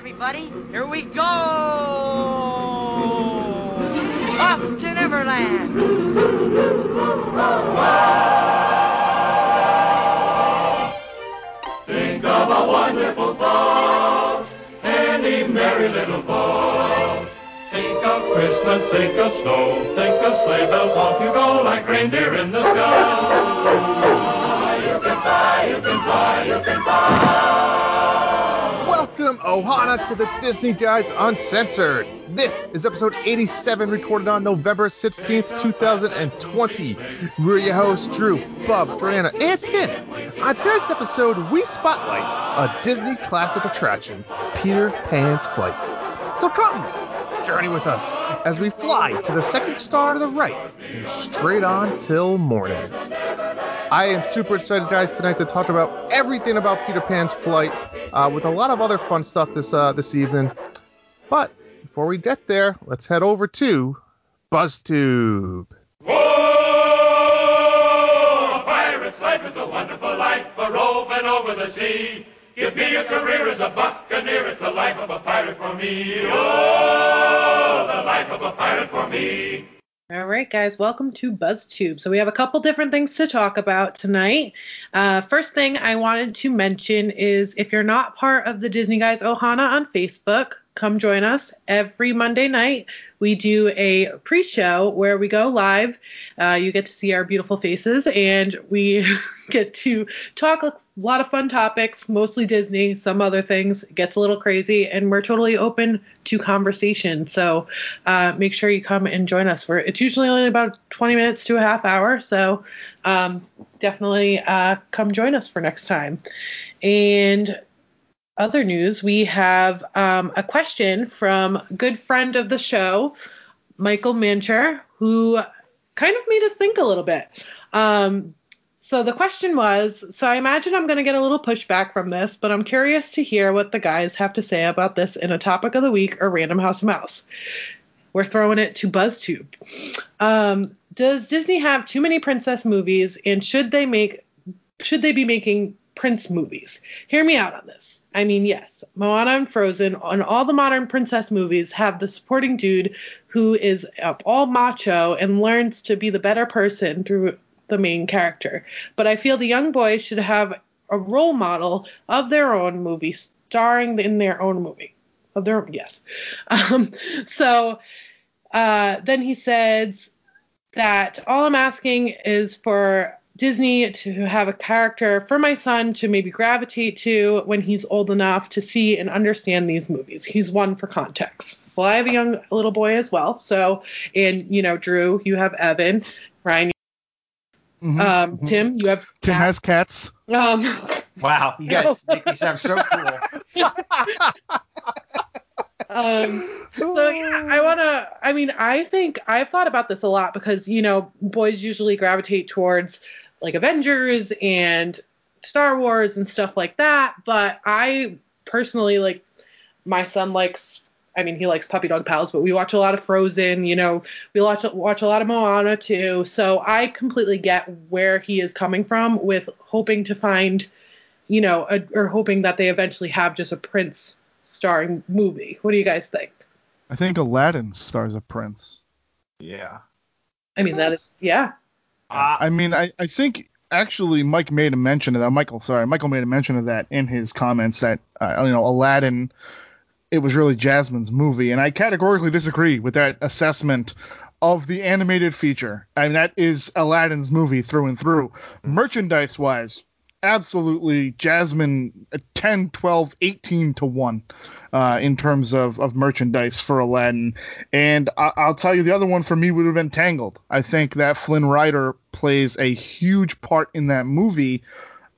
everybody. Here we go! Up to Neverland! Think of a wonderful thought, any merry little thought. Think of Christmas, think of snow, think of sleigh bells, off you go like reindeer in the sky. You can fly, you can fly, you can fly. Welcome, Ohana, to the Disney Guys Uncensored. This is episode 87, recorded on November 16th, 2020. We're your hosts, Drew, Bub, Jordana, and Tim. On today's episode, we spotlight a Disney classic attraction, Peter Pan's Flight. So come, journey with us as we fly to the second star to the right and straight on till morning. I am super excited, guys, tonight to talk about everything about Peter Pan's flight, uh, with a lot of other fun stuff this uh, this evening. But before we get there, let's head over to BuzzTube. Whoa! A pirate's life is a wonderful life, a roving over the sea. Give me a career as a buccaneer, it's the life of a pirate for me. Oh, the life of a pirate for me. All right, guys, welcome to BuzzTube. So we have a couple different things to talk about tonight. Uh, first thing I wanted to mention is if you're not part of the Disney Guys Ohana on Facebook, come join us every Monday night. We do a pre-show where we go live. Uh, you get to see our beautiful faces, and we get to talk a lot of fun topics, mostly Disney, some other things. It gets a little crazy, and we're totally open to conversation. So uh, make sure you come and join us. We're, it's usually only about 20 minutes to a half hour, so um, definitely uh, come join us for next time. And other news, we have um, a question from good friend of the show, Michael Mancher, who kind of made us think a little bit. Um, so the question was so I imagine I'm going to get a little pushback from this, but I'm curious to hear what the guys have to say about this in a topic of the week or Random House Mouse. We're throwing it to BuzzTube. Um, does Disney have too many princess movies, and should they make should they be making prince movies? Hear me out on this. I mean, yes, Moana and Frozen and all the modern princess movies have the supporting dude who is up all macho and learns to be the better person through the main character. But I feel the young boys should have a role model of their own movie, starring in their own movie. Of their yes. Um, so uh, then he says that all I'm asking is for Disney to have a character for my son to maybe gravitate to when he's old enough to see and understand these movies. He's one for context. Well, I have a young little boy as well. So, and you know, Drew, you have Evan, Ryan. Mhm, Um, mhm. Tim, you have Tim Kat. has cats. Um, Wow, you guys make me sound so cool. um, so yeah, I want to. I mean, I think I've thought about this a lot because you know boys usually gravitate towards like Avengers and Star Wars and stuff like that. But I personally like my son likes. I mean, he likes Puppy Dog Pals, but we watch a lot of Frozen. You know, we watch watch a lot of Moana too. So I completely get where he is coming from with hoping to find, you know, a, or hoping that they eventually have just a Prince starring movie. What do you guys think? I think Aladdin stars a prince. Yeah. I mean, that is, yeah. Uh, I mean, I, I think actually Mike made a mention of that. Michael, sorry, Michael made a mention of that in his comments that uh, you know Aladdin, it was really Jasmine's movie, and I categorically disagree with that assessment of the animated feature. I mean, that is Aladdin's movie through and through. Merchandise wise, absolutely Jasmine uh, 10, 12, 18 to 1 uh, in terms of, of merchandise for Aladdin. And I- I'll tell you, the other one for me would have been Tangled. I think that Flynn Rider plays a huge part in that movie.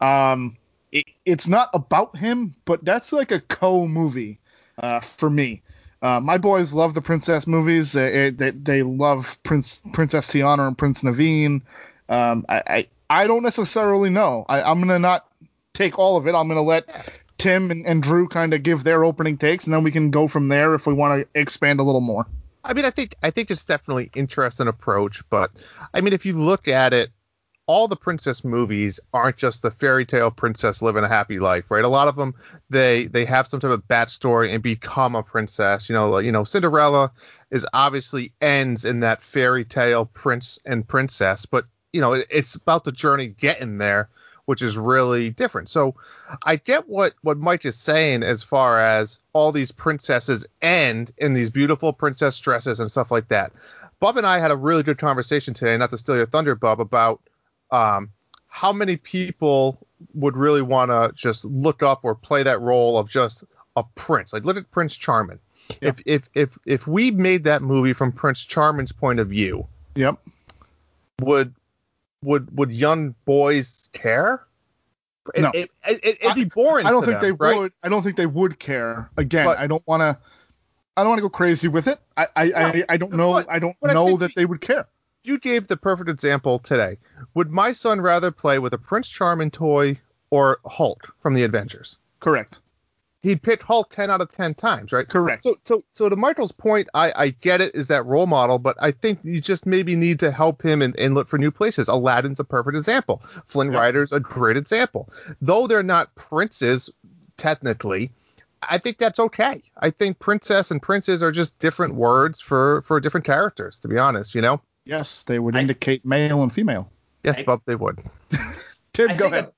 Um, it, it's not about him, but that's like a co movie uh, for me. Uh, my boys love the princess movies. They, they, they love Prince Princess Tiana and Prince Naveen. Um, I, I I don't necessarily know. I, I'm gonna not take all of it. I'm gonna let Tim and, and Drew kind of give their opening takes, and then we can go from there if we want to expand a little more. I mean, I think I think it's definitely interesting approach, but I mean, if you look at it, all the princess movies aren't just the fairy tale princess living a happy life, right? A lot of them they they have some type of backstory and become a princess. You know, you know, Cinderella is obviously ends in that fairy tale prince and princess, but you know, it, it's about the journey getting there, which is really different. So I get what what Mike is saying as far as all these princesses end in these beautiful princess dresses and stuff like that. Bub and I had a really good conversation today, not to steal your thunder, Bub, about um, how many people would really want to just look up or play that role of just a prince. Like look at Prince Charming. Yeah. If if if if we made that movie from Prince Charming's point of view, Yep. would would would young boys care? It, No. it, it, it'd be boring. I don't think them, they right? would. I don't think they would care. Again, But- I don't want to. I don't want to go crazy with it. I I, I, I don't know. But- I don't I know that we- they would care. You gave the perfect example today. Would my son rather play with a Prince Charming toy or Hulk from the Avengers? Correct. He'd pick Hulk ten out of ten times, right? Correct. So, so, so to Michael's point, I, I get it is that role model, but I think you just maybe need to help him and, and look for new places. Aladdin's a perfect example. Flynn Yeah. Rider's a great example. Though they're not princes technically, I think that's okay. I think princess and princes are just different words for for different characters. To be honest, you know. Yes, they would I- indicate male and female. Yes, I- Bub, they would. Tim, I go ahead.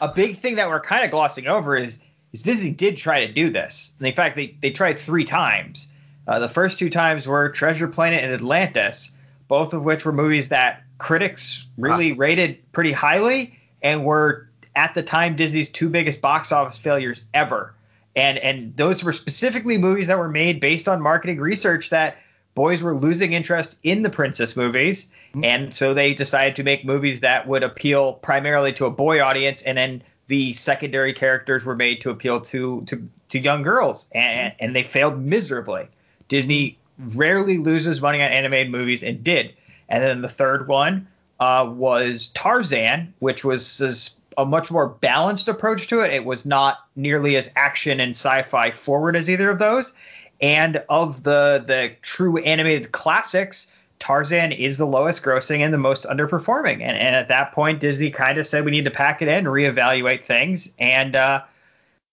A, a big thing that we're kind of glossing over is is Disney did try to do this. And in fact, they they tried three times. Uh, the first two times were Treasure Planet and Atlantis, both of which were movies that critics really rated pretty highly and were at the time Disney's two biggest box office failures ever. And and those were specifically movies that were made based on marketing research that boys were losing interest in the princess movies. And so they decided to make movies that would appeal primarily to a boy audience, and then the secondary characters were made to appeal to to, to young girls, and, and they failed miserably. Disney rarely loses money on animated movies, and did. And then the third one uh, was Tarzan, which was a much more balanced approach to it. It was not nearly as action and sci-fi forward as either of those. And of the the true animated classics, Tarzan is the lowest grossing and the most underperforming. And, and at that point, Disney kind of said we need to pack it in, reevaluate things, and uh,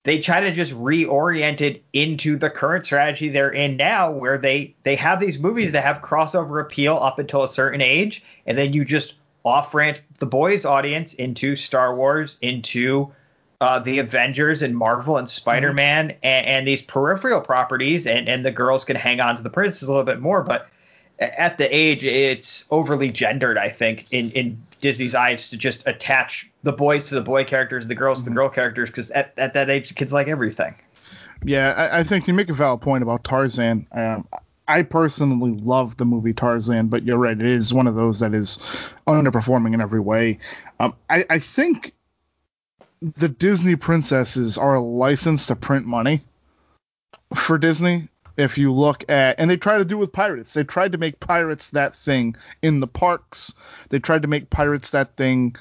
they try to just reorient it into the current strategy they're in now, where they they have these movies that have crossover appeal up until a certain age, and then you just off ramp the boys' audience into Star Wars, into uh, the Avengers and Marvel and Spider Man and, and these peripheral properties, and, and the girls can hang on to the princess a little bit more. But at the age, it's overly gendered, I think, in, in Disney's eyes to just attach the boys to the boy characters, the girls to the girl characters, because at, at that age, kids like everything. Yeah, I, I think you make a valid point about Tarzan. Um, I personally love the movie Tarzan, but you're right, it is one of those that is underperforming in every way. Um, I, I think the Disney princesses are licensed to print money for Disney. If you look at, and they try to do with pirates, they tried to make pirates that thing in the parks. They tried to make pirates that thing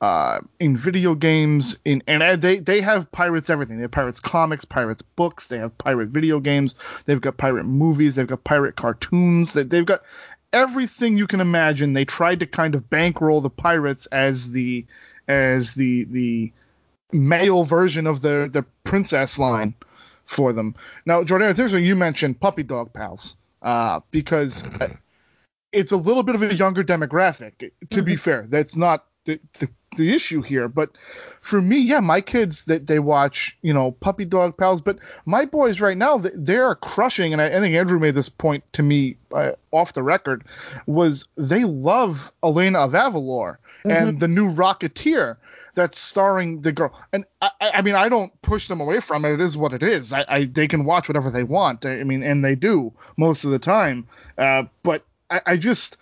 uh, in video games. In and they they have pirates everything. They have pirates comics, pirates books. They have pirate video games. They've got pirate movies. They've got pirate cartoons. They, they've got everything you can imagine. They tried to kind of bankroll the pirates as the as the the male version of the the princess line for them. Now, Jordan, there's where you mentioned puppy dog pals, uh, because it's a little bit of a younger demographic. To be fair, that's not the, the the issue here. But for me, yeah, my kids they, they watch you know puppy dog pals, but my boys right now they, they are crushing, and I, I think Andrew made this point to me uh, off the record, was they love Elena of Avalor and the new Rocketeer that's starring the girl. And I, I mean, I don't push them away from it. It is what it is. I, I they can watch whatever they want. I mean, and they do most of the time. Uh, but I, I just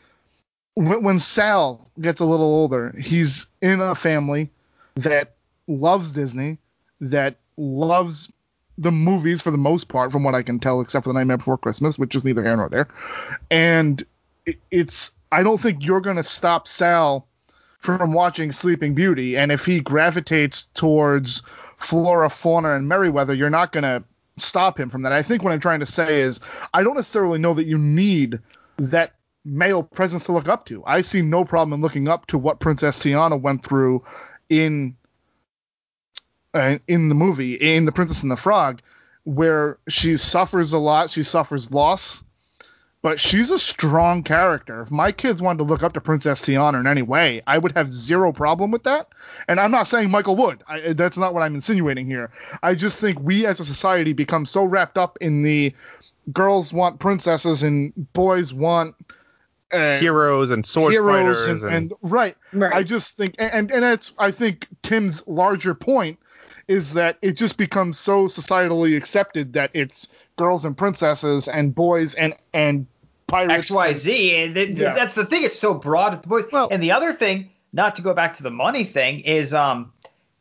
when, when Sal gets a little older, he's in a family that loves Disney, that loves the movies for the most part, from what I can tell, except for the Nightmare Before Christmas, which is neither here nor there. And it, it's I don't think you're gonna stop Sal from watching Sleeping Beauty, and if he gravitates towards Flora, Fauna, and Merryweather, you're not gonna stop him from that. I think what I'm trying to say is I don't necessarily know that you need that male presence to look up to. I see no problem in looking up to what Princess Tiana went through in uh, in the movie in The Princess and the Frog, where she suffers a lot. She suffers loss, but she's a strong character. If my kids wanted to look up to Princess Tiana in any way, I would have zero problem with that. And I'm not saying Michael would. I, that's not what I'm insinuating here. I just think we as a society become so wrapped up in the girls want princesses and boys want uh, Heroes and sword heroes fighters and, and, and right. Right. I just think and and that's I think Tim's larger point is that it just becomes so societally accepted that it's girls and princesses and boys and and pirates. X Y Z, and th- Yeah. that's the thing. It's so broad with the boys. Well- and the other thing, not to go back to the money thing, is um,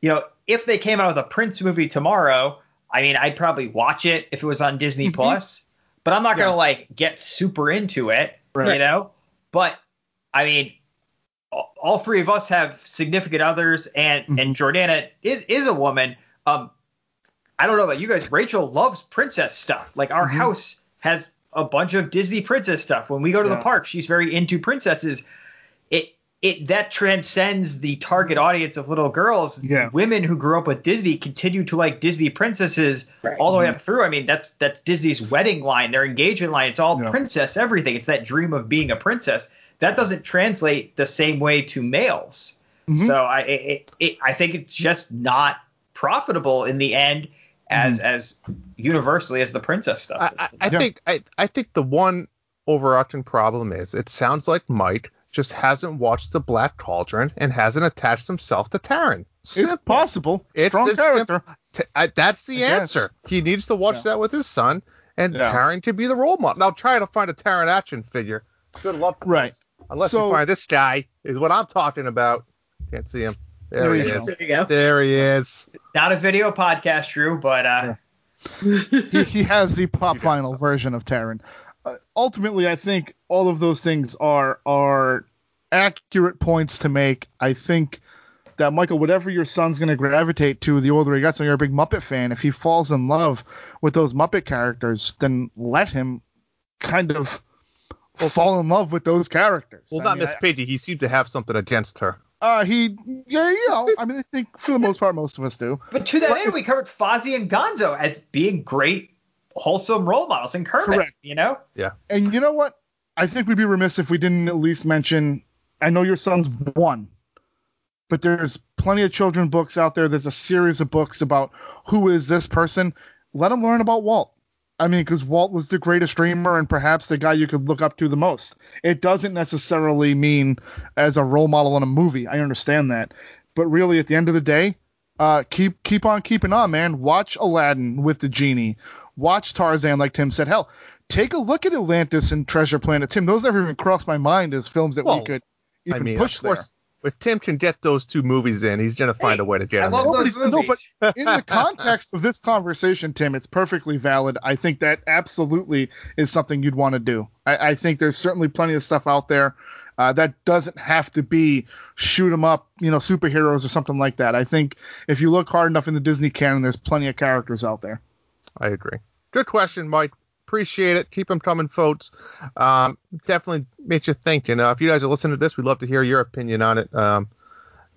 you know, if they came out with a Prince movie tomorrow, I mean, I'd probably watch it if it was on Disney Mhm. Plus, but I'm not gonna like get super into it, Right. you know. But I mean, all, all three of us have significant others, and Mhm. and Jordana is is a woman. Um, I don't know about you guys. Rachel loves princess stuff. Like our Mhm. house has a bunch of Disney princess stuff. When we go to the park, she's very into princesses. It it that transcends the target audience of little girls. Yeah. Women who grew up with Disney continue to like Disney princesses Right. all the way up through. I mean, that's that's Disney's wedding line, their engagement line. It's all Yeah. princess everything. It's that dream of being a princess. That doesn't translate the same way to males. Mhm. So I it, it, I think it's just not profitable in the end as as universally as the princess stuff. I, is. I, I Yeah. think I, I think the one overarching problem is it sounds like Mike just hasn't watched the Black Cauldron and hasn't attached himself to Taran. It's possible. It's Strong the character. T- I, that's the I guess. answer. He needs to watch Yeah. that with his son, and Yeah. Taran could be the role model. Now try to find a Taran action figure. Good luck. Right. Unless So- you find this guy is what I'm talking about. Can't see him. There, There he is. There you go. There he is. Not a video podcast, Drew, but uh, he, he has the pop You final some. version of Taran. Uh, ultimately, I think all of those things are are accurate points to make. I think that Michael, whatever your son's going to gravitate to, the older he gets, when you're a big Muppet fan, if he falls in love with those Muppet characters, then let him kind of fall in love with those characters. Well, I not mean, Miss Piggy. He seemed to have something against her. I- uh, he, yeah, you know, I mean, I think for the most part, most of us do. but to that end, we covered Fozzie and Gonzo as being great, wholesome role models, and Kermit. Correct. You know, Yeah. And you know what? I think we'd be remiss if we didn't at least mention. I know your son's one, but there's plenty of children books out there. There's a series of books about who is this person. Let him learn about Walt. I mean, because Walt was the greatest dreamer and perhaps the guy you could look up to the most. It doesn't necessarily mean as a role model in a movie. I understand that, but really, at the end of the day, uh, keep keep on keeping on, man. Watch Aladdin with the genie. Watch Tarzan, like Tim said. Hell, take a look at Atlantis and Treasure Planet. Tim, those never even crossed my mind as films that Well, we could I even mean, push there. course, if Tim can get those two movies in, he's gonna find Hey, a way to get I them in. no, but in the context of this conversation, Tim, it's perfectly valid. I think that absolutely is something you'd want to do. I, I think there's certainly plenty of stuff out there uh, that doesn't have to be shoot 'em up, you know, superheroes or something like that. I think if you look hard enough in the Disney canon, there's plenty of characters out there. I agree. Good question, Mike. Appreciate it. Keep them coming, folks. Um, definitely makes you think. And uh, if you guys are listening to this, we'd love to hear your opinion on it. Um,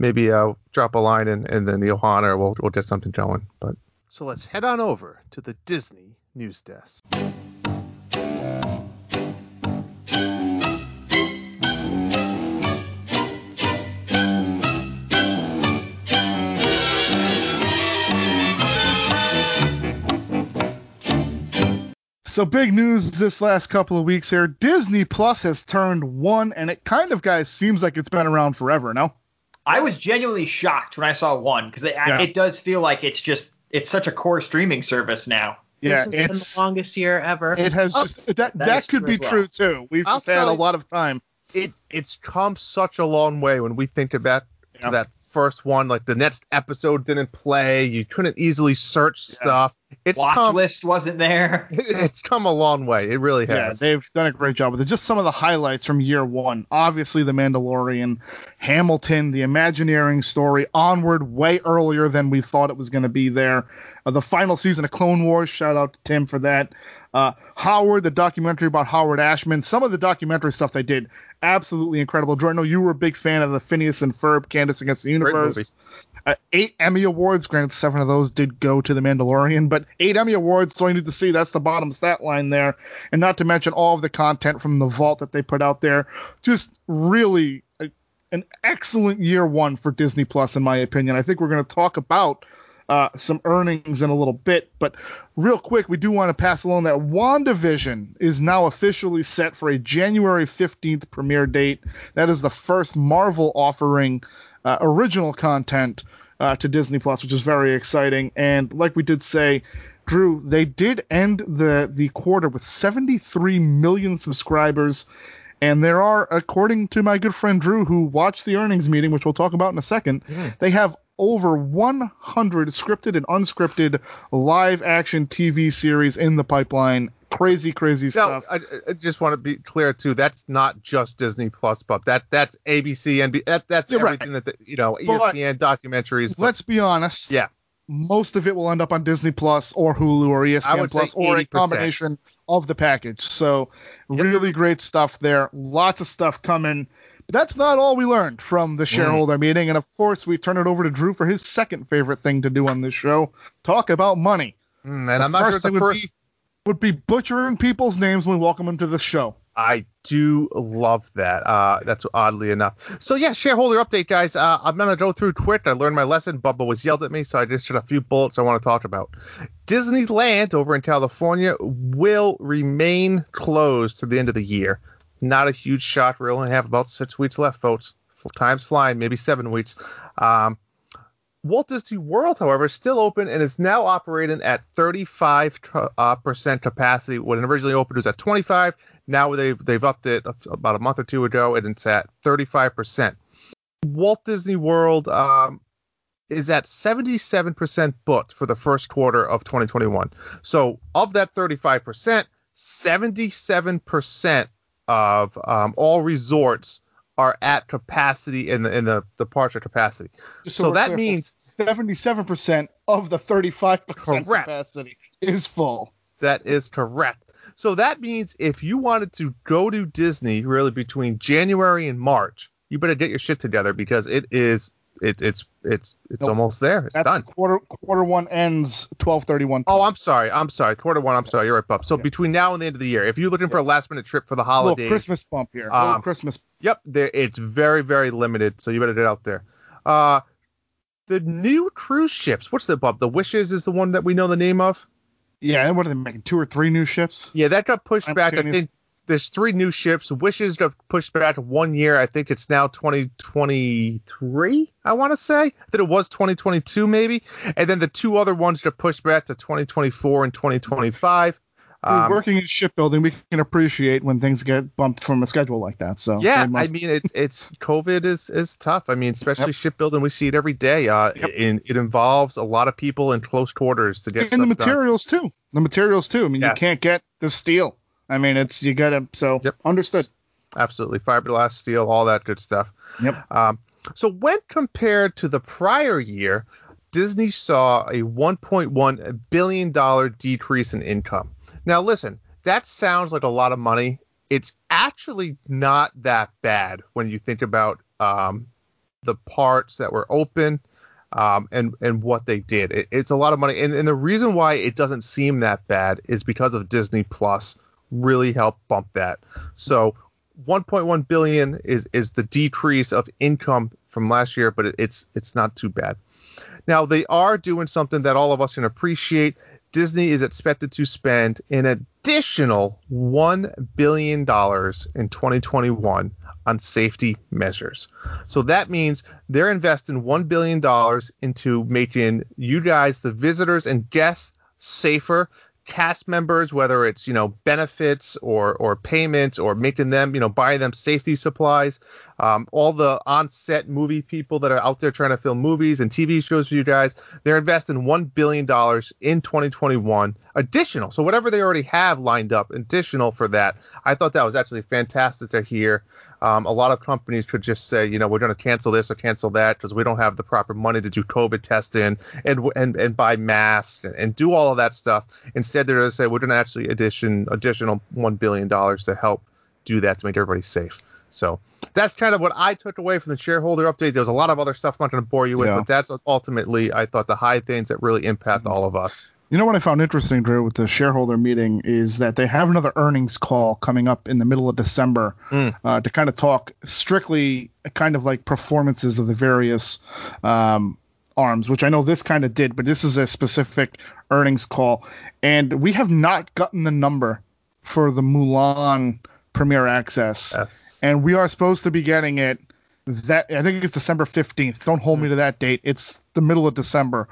maybe uh, drop a line and, and then the Ohana, we'll, we'll get something going. But so let's head on over to the Disney news desk. So big news this last couple of weeks here. Disney Plus has turned one, and it kind of, guys, seems like it's been around forever. No? I was genuinely shocked when I saw one because it, Yeah. it does feel like it's just it's such a core streaming service now. Yeah, this has been it's the longest year ever. it has Oh, just that that that, is could true be well. true too. We've I'll just had a lot of time. It it's come such a long way when we think about Yeah. that first one. Like the next episode didn't play. You couldn't easily search Yeah. stuff. it's Watch come, list wasn't there. it's come a long way. It really has. Yeah, has. they've done a great job with it. Just some of the highlights from year one. Obviously, The Mandalorian, Hamilton, the Imagineering story, Onward, way earlier than we thought it was going to be there. Uh, the final season of Clone Wars, shout out to Tim for that. Uh, Howard, the documentary about Howard Ashman. Some of the documentary stuff they did, absolutely incredible. Know you were a big fan of the Phineas and Ferb, Candace Against the Universe. Uh, eight Emmy Awards. Granted, seven of those did go to The Mandalorian, but eight Emmy Awards. So you need to see that's the bottom stat line there, and not to mention all of the content from the vault that they put out there. Just really a, an excellent year one for Disney Plus, in my opinion. I think we're going to talk about. Uh, some earnings in a little bit, but real quick, we do want to pass along that WandaVision is now officially set for a January 15th premiere date. That is the first Marvel offering uh, original content uh, to Disney Plus, which is very exciting. And like we did say, Drew, they did end the the quarter with 73 million subscribers. And there are, according to my good friend Drew, who watched the earnings meeting, which we'll talk about in a second, they have over 100 scripted and unscripted live action TV series in the pipeline. Crazy, crazy Now, stuff. I, I just want to be clear too. That's not just Disney Plus, but that that's ABC and that, that's You're right. everything that the, you know But- ESPN documentaries. but- Let's be honest. yeah, most of it will end up on Disney Plus or Hulu or ESPN Plus or a combination of the package. So really great stuff there. Lots of stuff coming. That's not all we learned from Mm. the shareholder meeting. And of course, we turn it over to Drew for his second favorite thing to do on this show: talk about money. Mm, and I'm not sure the would first. be would be butchering people's names when we welcome them to the show. I do love that. Uh, that's oddly enough. So yeah, shareholder update, guys. Uh, I'm gonna go through quick. I learned my lesson. Bubba was yelled at me, so I just had a few bullets I want to talk about. Disneyland over in California will remain closed to the end of the year. Not a huge shock. We only have about six weeks left, folks. Time's flying, maybe seven weeks. Um, Walt Disney World, however, is still open and is now operating at 35 uh, percent capacity. When it originally opened, it was at 25. Now they've they've upped it about a month or two ago, and it's at 35 percent. Walt Disney World um, is at 77 percent booked for the first quarter of 2021. So of that 35 percent, 77 percent of um, all resorts are at capacity in the in the partial capacity. So we're that clear, means- 77% of the 35% Correct. capacity is full. That is correct. So that means if you wanted to go to Disney really between January and March, you better get your shit together because it is it, it's it's it's Nope. almost there. It's That's done. quarter quarter one ends 12:31. Oh, I'm sorry. I'm sorry. Quarter one. I'm sorry. You're right, Bub. So between now and the end of the year, if you're looking for a last minute trip for the holidays, Christmas bump here. Um, Christmas. Yep, there it's very very limited, so you better get out there. Uh, the new cruise ships. What's the Bub? The Wishes is the one that we know the name of. Yeah, and what are they making? Two or three new ships? Yeah, that got pushed back. I think there's three new ships. Wishes got pushed back one year. I think it's now 2023. I want to say that it was 2022 maybe, and then the two other ones got pushed back to 2024 and 2025. Dude, Um, working in shipbuilding, we can appreciate when things get bumped from a schedule like that. So yeah, they I mean it's it's COVID is is tough. I mean, especially shipbuilding, we see it every day. Uh, Yep. and it involves a lot of people in close quarters to get and the stuff done. materials too. The materials too. I mean, you can't get the steel. I mean, it's you gotta. So Yep. understood. Absolutely, fiberglass, steel, all that good stuff. Yep. Um, so when compared to the prior year, Disney saw a 1.1 billion dollar decrease in income. Now listen, that sounds like a lot of money. It's actually not that bad when you think about um, the parts that were open um, and and what they did. It, it's a lot of money, and, and the reason why it doesn't seem that bad is because of Disney Plus really help bump that. So 1.1 billion is is the decrease of income from last year, but it's it's not too bad. Now they are doing something that all of us can appreciate. Disney is expected to spend an additional one billion dollars in 2021 on safety measures. So that means they're investing one billion dollars into making you guys, the visitors and guests, safer. Cast members, whether it's you know benefits or or payments or making them you know buy them safety supplies, Um, all the on-set movie people that are out there trying to film movies and TV shows for you guys, they're investing one billion dollars in 2021 additional. So whatever they already have lined up, additional for that. I thought that was actually fantastic to hear. Um, a lot of companies could just say, you know, we're going to cancel this or cancel that because we don't have the proper money to do COVID testing and and and buy masks and, and do all of that stuff. Instead, they're going to say we're going to actually addition additional one billion dollars to help do that to make everybody safe. So that's kind of what I took away from the shareholder update. There's a lot of other stuff I'm not going to bore you with, Yeah. but that's ultimately I thought the high things that really impact all of us. You know what I found interesting, Drew, with the shareholder meeting is that they have another earnings call coming up in the middle of December Mm. uh, to kind of talk strictly kind of like performances of the various um, arms, which I know this kind of did, but this is a specific earnings call. And we have not gotten the number for the Mulan Premier Access. Yes. And we are supposed to be getting it that I think it's December 15th. Don't hold me mm-hmm. to that date. It's the middle of December.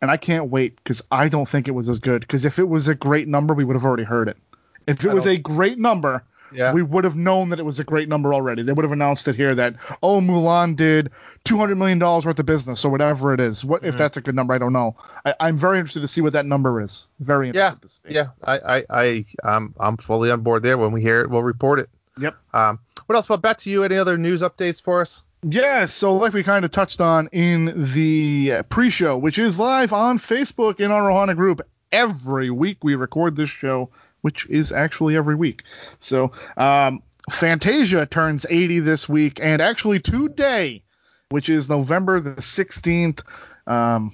And I can't wait because I don't think it was as good. Because if it was a great number, we would have already heard it. If it I was don't- a great number, Yeah. we would have known that it was a great number already. They would have announced it here that oh Mulan did 200 million dollars worth of business or whatever it is. What if that's a good number? I don't know. I, I'm very interested to see what that number is. Very Yeah, interested to see. yeah, I, I, I, I'm, I'm fully on board there. When we hear it, we'll report it. Yep. Um, what else? Well, back to you. Any other news updates for us? Yeah, so like we kind of touched on in the pre-show, which is live on Facebook in our Ohana group every week. We record this show, which is actually every week. So, um, Fantasia turns 80 this week, and actually today, which is November the 16th. Um,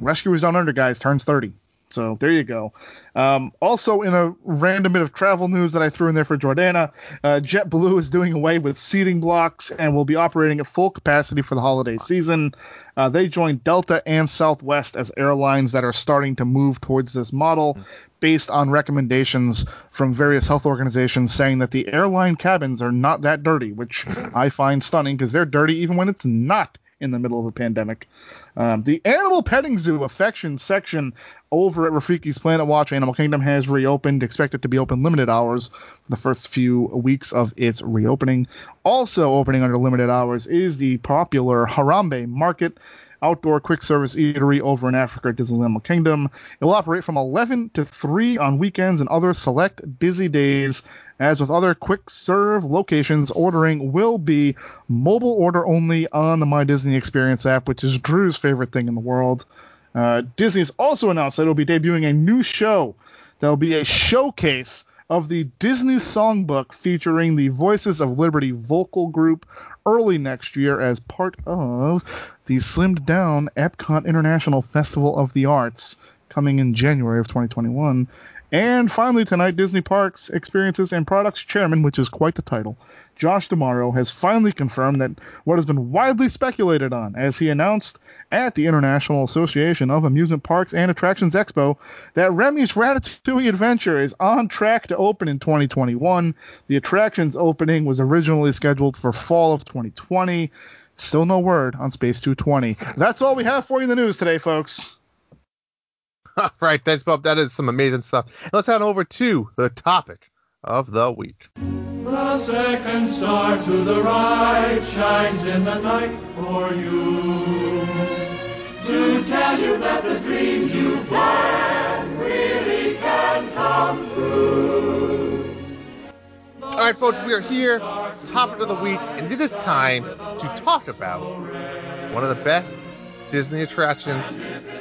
Rescuers Down Under guys turns 30. So there you go. Um, also, in a random bit of travel news that I threw in there for Jordana, uh, JetBlue is doing away with seating blocks and will be operating at full capacity for the holiday season. Uh, they joined Delta and Southwest as airlines that are starting to move towards this model based on recommendations from various health organizations saying that the airline cabins are not that dirty, which I find stunning because they're dirty even when it's not in the middle of a pandemic. Um, the animal petting zoo affection section over at Rafiki's Planet Watch Animal Kingdom has reopened, expected to be open limited hours for the first few weeks of its reopening. Also opening under limited hours is the popular Harambe Market, outdoor quick service eatery over in Africa at Disneyland Animal Kingdom. It will operate from 11 to 3 on weekends and other select busy days. As with other quick serve locations, ordering will be mobile order only on the My Disney Experience app, which is Drew's favorite thing in the world. Uh, Disney has also announced that it will be debuting a new show that will be a showcase of the Disney Songbook featuring the Voices of Liberty vocal group early next year as part of the slimmed down Epcot International Festival of the Arts coming in January of 2021. And finally, tonight, Disney Parks Experiences and Products Chairman, which is quite the title, Josh D'Amaro, has finally confirmed that what has been widely speculated on, as he announced at the International Association of Amusement Parks and Attractions Expo, that Remy's Ratatouille Adventure is on track to open in 2021. The attraction's opening was originally scheduled for fall of 2020. Still no word on Space 220. That's all we have for you in the news today, folks. All right, thanks, Bub. That is some amazing stuff. Let's head over to the topic of the week. The second star to the right shines in the night for you. To tell you that the dreams you really can come true. All right, folks, we are here, topic of the week, and it is time to talk about one of the best Disney attractions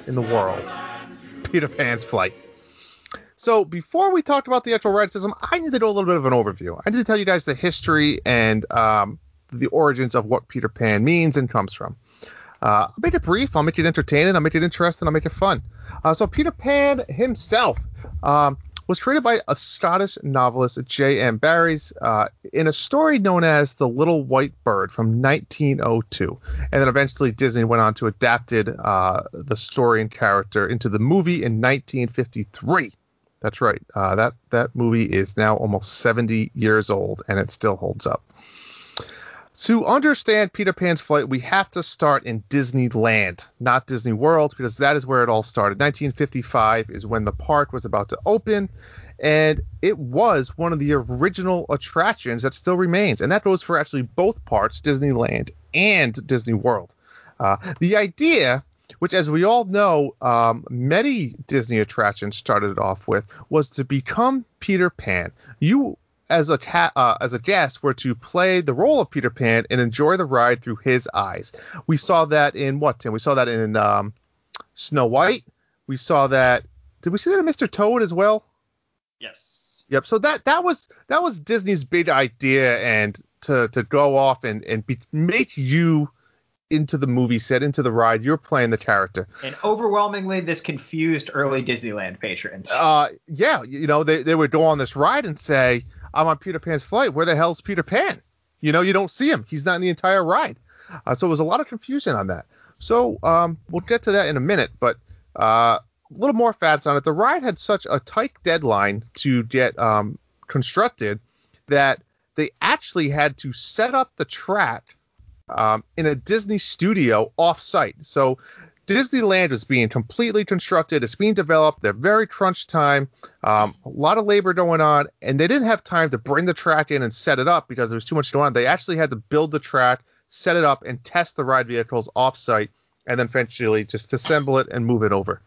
in the world, Peter Pan's Flight. So before we talked about the actual ride system, I need to do a little bit of an overview. I need to tell you guys the history and um, the origins of what Peter Pan means and comes from. Uh, I'll make it brief. I'll make it entertaining. I'll make it interesting. I'll make it fun. Uh, so Peter Pan himself um, was created by a Scottish novelist, J.M. Barries, uh, in a story known as The Little White Bird from 1902. And then eventually Disney went on to adapted uh, the story and character into the movie in 1953. That's right. Uh, that that movie is now almost 70 years old and it still holds up. To understand Peter Pan's flight, we have to start in Disneyland, not Disney World, because that is where it all started. 1955 is when the park was about to open, and it was one of the original attractions that still remains, and that goes for actually both parts, Disneyland and Disney World. Uh, the idea, which as we all know, um, many Disney attractions started off with, was to become Peter Pan. You as a ca- uh, as a guest were to play the role of Peter Pan and enjoy the ride through his eyes. We saw that in what Tim? We saw that in um, Snow White. We saw that. Did we see that in Mr. Toad as well? Yes. Yep. So that that was that was Disney's big idea, and to to go off and and be, make you into the movie set, into the ride. You're playing the character. And overwhelmingly, this confused early Disneyland patrons. Uh, yeah. You know, they they would go on this ride and say, "I'm on Peter Pan's flight. Where the hell's Peter Pan?" You know, you don't see him. He's not in the entire ride. Uh, so it was a lot of confusion on that. So um, we'll get to that in a minute, but uh, a little more facts on it. The ride had such a tight deadline to get um, constructed that they actually had to set up the track um, in a Disney studio off-site. So Disneyland is being completely constructed. It's being developed. They're very crunch time. Um, a lot of labor going on, and they didn't have time to bring the track in and set it up because there was too much going on. They actually had to build the track, set it up, and test the ride vehicles off-site, and then eventually just assemble it and move it over.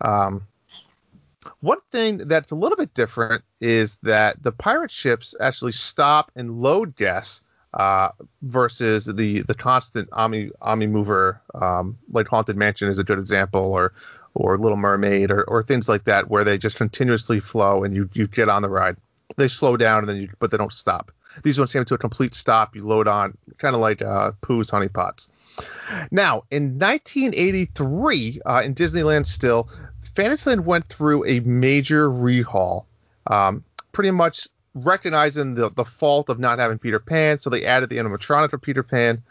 Um, one thing that's a little bit different is that the pirate ships actually stop and load guests uh, versus the the constant Omni Omni mover, um, like Haunted Mansion is a good example, or or Little Mermaid, or, or things like that, where they just continuously flow and you you get on the ride. They slow down and then you, but they don't stop. These ones came to a complete stop. You load on, kind of like uh, Pooh's Honey Pots. Now, in 1983, uh, in Disneyland still, Fantasyland went through a major rehaul, um, pretty much recognizing the, the fault of not having Peter Pan, so they added the animatronic for Peter Pan.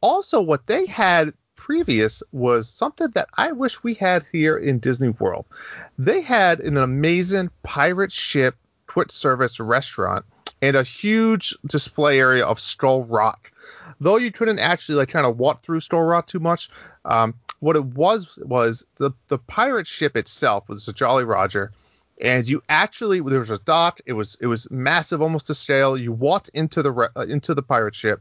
Also, what they had previous was something that I wish we had here in Disney World. They had an amazing pirate ship quick service restaurant and a huge display area of Skull Rock. Though you couldn't actually like kind of walk through Skull Rock too much, um, what it was was the the pirate ship itself was a Jolly Roger, and you actually there was a dock. It was it was massive, almost to scale. You walked into the uh, into the pirate ship,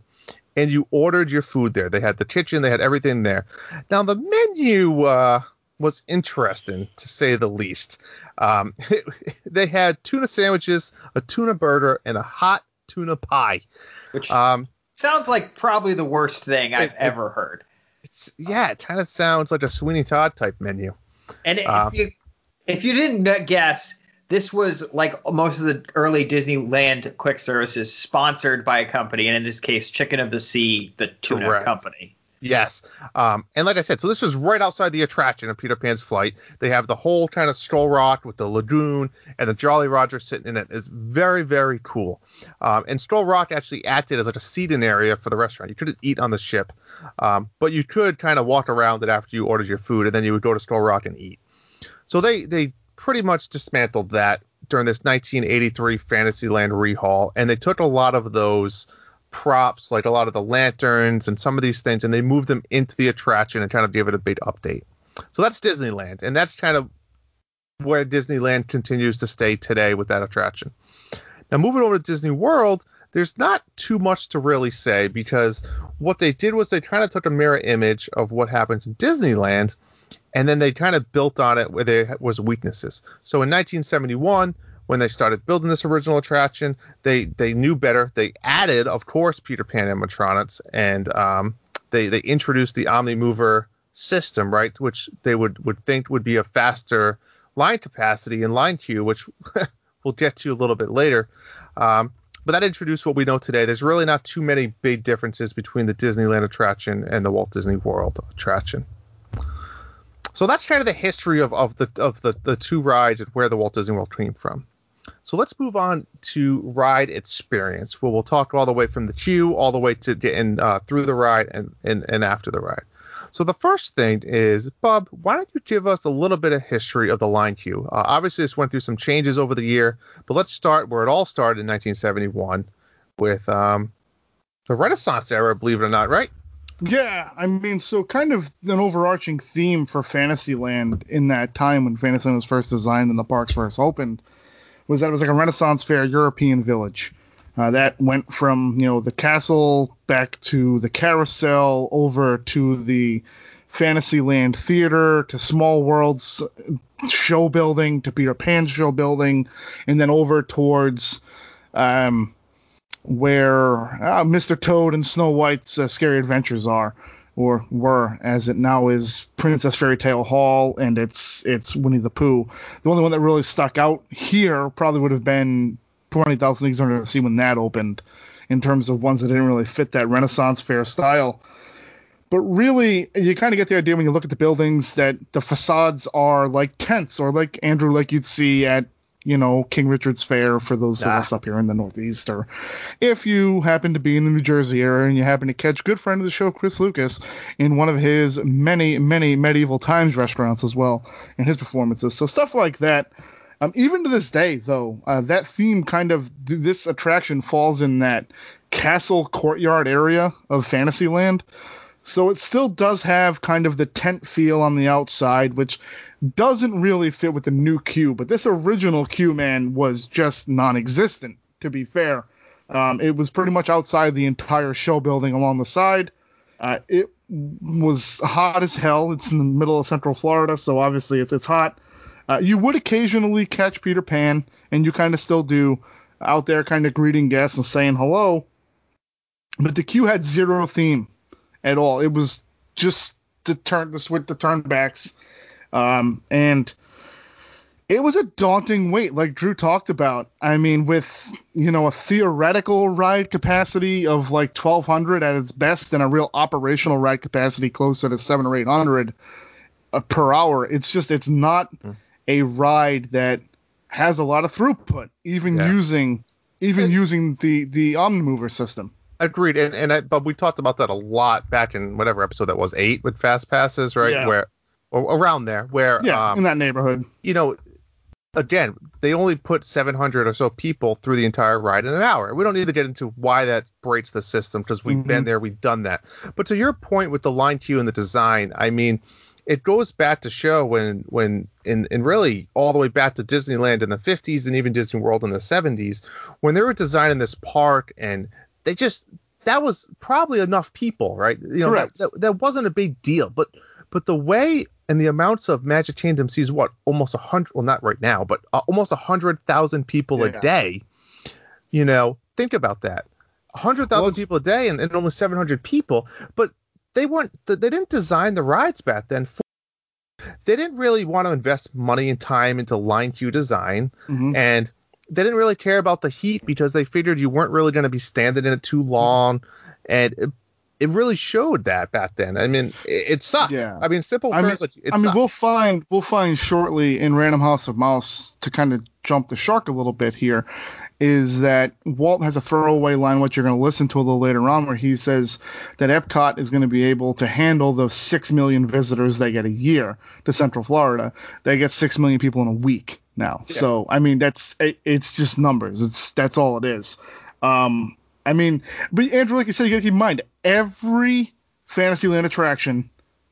and you ordered your food there. They had the kitchen, they had everything there. Now the menu uh, was interesting to say the least. Um, they had tuna sandwiches, a tuna burger, and a hot tuna pie. Which Um, sounds like probably the worst thing I've it- ever heard. it's yeah, it kind of sounds like a Sweeney Todd type menu. And Um, if you didn't guess, this was like most of the early Disneyland quick services sponsored by a company, and in this case, Chicken of the Sea, the tuna Correct. company. Yes. Um, and like I said, so this was right outside the attraction of Peter Pan's flight. They have the whole kind of Skull Rock with the lagoon and the Jolly Roger sitting in it. It's very, very cool. Um, and Skull Rock actually acted as like a seating area for the restaurant. You couldn't eat on the ship, um, but you could kind of walk around it after you ordered your food, and then you would go to Skull Rock and eat. So they they pretty much dismantled that during this 1983 Fantasyland rehaul, and they took a lot of those props, like a lot of the lanterns and some of these things, and they moved them into the attraction and kind of gave it a big update. So that's Disneyland, and that's kind of where Disneyland continues to stay today with that attraction. Now moving over to Disney World, there's not too much to really say because what they did was they kind of took a mirror image of what happens in Disneyland and then they kind of built on it where there was weaknesses. So in 1971, when they started building this original attraction, they they knew better. They added, of course, Peter Pan animatronics, and um, they they introduced the Omni Mover system, right, which they would would think would be a faster line capacity and line queue, which we'll get to a little bit later. Um, but that introduced what we know today. There's really not too many big differences between the Disneyland attraction and the Walt Disney World attraction. So that's kind of the history of, of the of the, the two rides and where the Walt Disney World came from. So let's move on to ride experience, where we'll talk all the way from the queue all the way to getting uh, through the ride and, and, and after the ride. So the first thing is, Bub, why don't you give us a little bit of history of the line queue? Uh, obviously, this went through some changes over the year, but let's start where it all started in 1971 with um, the Renaissance era, believe it or not, right? Yeah, I mean, so kind of an overarching theme for Fantasyland in that time when Fantasyland was first designed and the parks first opened was that it was like a Renaissance fair European village. Uh, that went from you know the castle back to the carousel over to the Fantasyland theater to Small Worlds show building to Peter Pan's show building, and then over towards um, where uh, Mr. Toad and Snow White's uh, Scary Adventures are, or were, as it now is Princess Fairy Tale Hall, and it's it's Winnie the Pooh. The only one that really stuck out here probably would have been Twenty Thousand Leagues Under the Sea when that opened, in terms of ones that didn't really fit that Renaissance fair style. But really, you kind of get the idea when you look at the buildings that the facades are like tents, or like Andrew, like you'd see at you know, King Richard's Fair for those of Ah. us up here in the Northeast, or if you happen to be in the New Jersey area and you happen to catch good friend of the show, Chris Lucas, in one of his many, many medieval times restaurants as well in his performances. So stuff like that. Um, even to this day, though, uh, that theme kind of this attraction falls in that castle courtyard area of Fantasyland. So it still does have kind of the tent feel on the outside, which doesn't really fit with the new queue. But this original queue, man, was just non-existent. To be fair, um, it was pretty much outside the entire show building along the side. Uh, it was hot as hell. It's in the middle of Central Florida, so obviously it's it's hot. Uh, you would occasionally catch Peter Pan, and you kind of still do, out there kind of greeting guests and saying hello. But the queue had zero theme at all. It was just to turn the switch the turnbacks, um, and it was a daunting wait, like Drew talked about. I mean, with you know a theoretical ride capacity of like 1,200 at its best, and a real operational ride capacity closer to seven or 800 uh, per hour. It's just it's not a ride that has a lot of throughput, even Yeah. using even using the the Omnimover system. Agreed, and and I, but we talked about that a lot back in whatever episode that was eight with fast passes, right? Yeah. Where or around there, where Yeah, um, in that neighborhood. you know, again, they only put 700 or so people through the entire ride in an hour. We don't need to get into why that breaks the system because we've been Mhm. there, we've done that. But to your point with the line queue and the design, I mean, it goes back to show when when in and really all the way back to Disneyland in the 50s and even Disney World in the 70s when they were designing this park and they just that was probably enough people, right? You know, that, Correct. that, that wasn't a big deal, but but the way and the amounts of Magic Kingdom sees what almost a hundred, well not right now, but uh, almost a hundred thousand people Yeah. a day. You know, think about that, a hundred thousand Well, people a day and, and only seven hundred people, but they weren't they didn't design the rides back then. For, they didn't really want to invest money and time into line queue design Mhm. and they didn't really care about the heat because they figured you weren't really going to be standing in it too long and it, it really showed that back then i mean it, it sucked Yeah. i mean simple I mean, I mean, sucked. we'll find we'll find shortly in Random House of Mouse to kind of jump the shark a little bit here, is that Walt has a throwaway line, which you're going to listen to a little later on, where he says that Epcot is going to be able to handle the six million visitors they get a year to Central Florida. They get six million people in a week now. So I mean, that's it, it's just numbers. It's that's all it is. Um, I mean, but Andrew, like you said, you got to keep in mind every Fantasyland attraction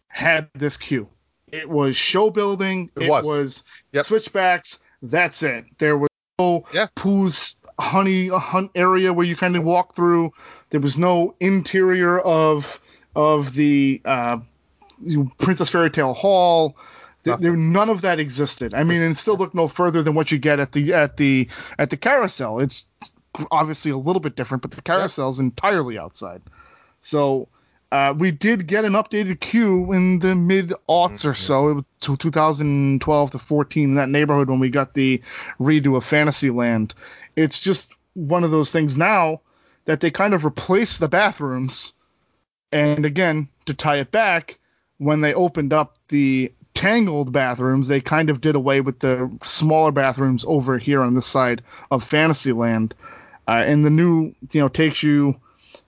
had this queue. It was show building. It It, was. was, Yep. switchbacks. That's it. There was no Yeah. Pooh's honey hunt area where you kind of walk through. There was no interior of of the uh, you- Princess Fairy Tale Hall. There, there, none of that existed. I mean, and still look no further than what you get at the at the at the carousel. It's obviously a little bit different, but the carousel's entirely outside. So uh, we did get an updated queue in the mid aughts or so, it was to 2012 to 14 in that neighborhood when we got the redo of Fantasyland. It's just one of those things now that they kind of replaced the bathrooms, and again to tie it back, when they opened up the tangled bathrooms, they kind of did away with the smaller bathrooms over here on this side of Fantasyland. Uh, and the new, you know, takes you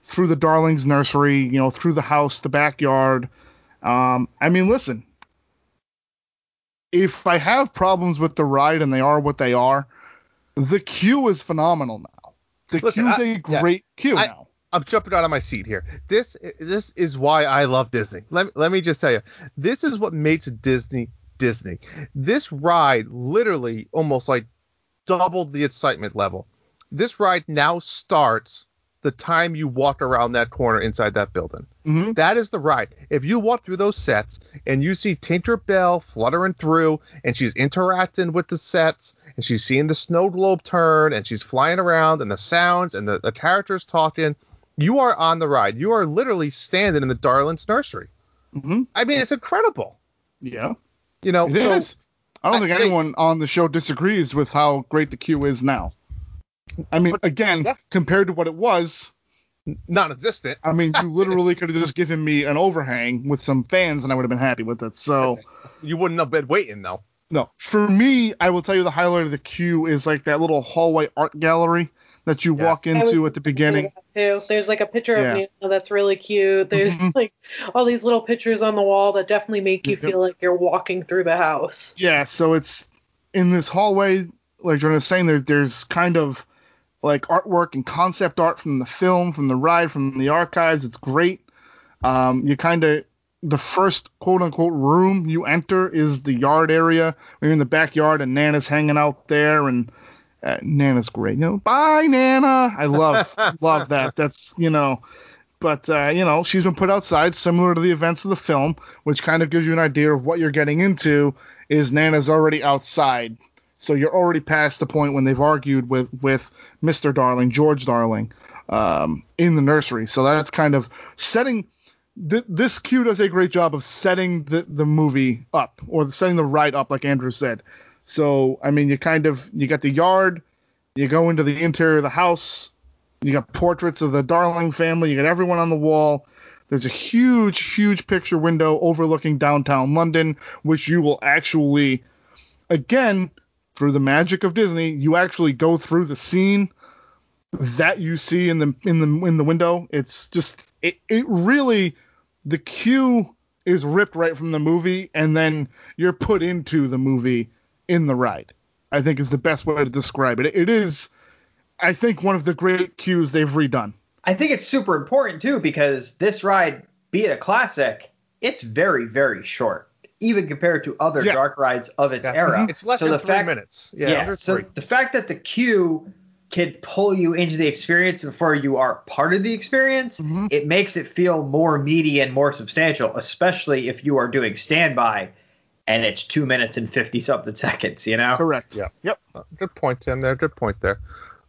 through the Darlings nursery, you know, through the house, the backyard. Um, I mean, listen, if I have problems with the ride and they are what they are, the queue is phenomenal now. The Listen, queue's I- a yeah. great queue I- now. I'm jumping out of my seat here. This this is why I love Disney. Let, let me just tell you, this is what makes Disney Disney. This ride literally almost like doubled the excitement level. This ride now starts the time you walk around that corner inside that building. Mhm. That is the ride. If you walk through those sets and you see Tinker Bell fluttering through and she's interacting with the sets and she's seeing the snow globe turn and she's flying around and the sounds and the, the characters talking, you are on the ride. You are literally standing in the Darlings nursery. hmm I mean, it's incredible. Yeah, You know, it so is. I don't I- think anyone on the show disagrees with how great the queue is now. I mean, again, yeah. compared to what it was, non-existent. I mean, you literally could have just given me an overhang with some fans, and I would have been happy with it. So. You wouldn't have been waiting though. No, for me, I will tell you the highlight of the queue is like that little hallway art gallery that you Yes. walk into at the beginning. too. There's like a picture Yeah. of Nana that's really cute. There's Mhm. like all these little pictures on the wall that definitely make you feel like you're walking through the house. Yeah, so it's in this hallway, like Jordan was saying, there, there's kind of like artwork and concept art from the film, from the ride, from the archives. It's great. Um, you kind of the first quote unquote room you enter is the yard area. We're in the backyard and Nana's hanging out there and uh, Nana's great. You know, bye Nana. I love love that. That's you know, but uh, you know she's been put outside, similar to the events of the film, which kind of gives you an idea of what you're getting into. Is Nana's already outside, so you're already past the point when they've argued with with Mr. Darling, George Darling, um, in the nursery. So that's kind of setting. Th- this queue does a great job of setting the, the movie up or setting the ride up, like Andrew said. So I mean, you kind of you got the yard, you go into the interior of the house, you got portraits of the Darling family, you got everyone on the wall. There's a huge, huge picture window overlooking downtown London, which you will actually, again, through the magic of Disney, you actually go through the scene that you see in the in the in the window. It's just it, it really the queue is ripped right from the movie and then you're put into the movie in the ride. I think is the best way to describe it. It is I think one of the great queues they've redone. I think it's super important too because this ride, be it a classic, it's very very short, even compared to other Yeah. dark rides of its Yeah. era. It's less So than the three fact- minutes. Yeah, Yeah. so three. the fact that the queue can pull you into the experience before you are part of the experience, Mhm. it makes it feel more meaty and more substantial, especially if you are doing standby and it's two minutes and fifty something seconds. You know. Correct. Yeah. Yep. Good point, Tim. There. Good point there.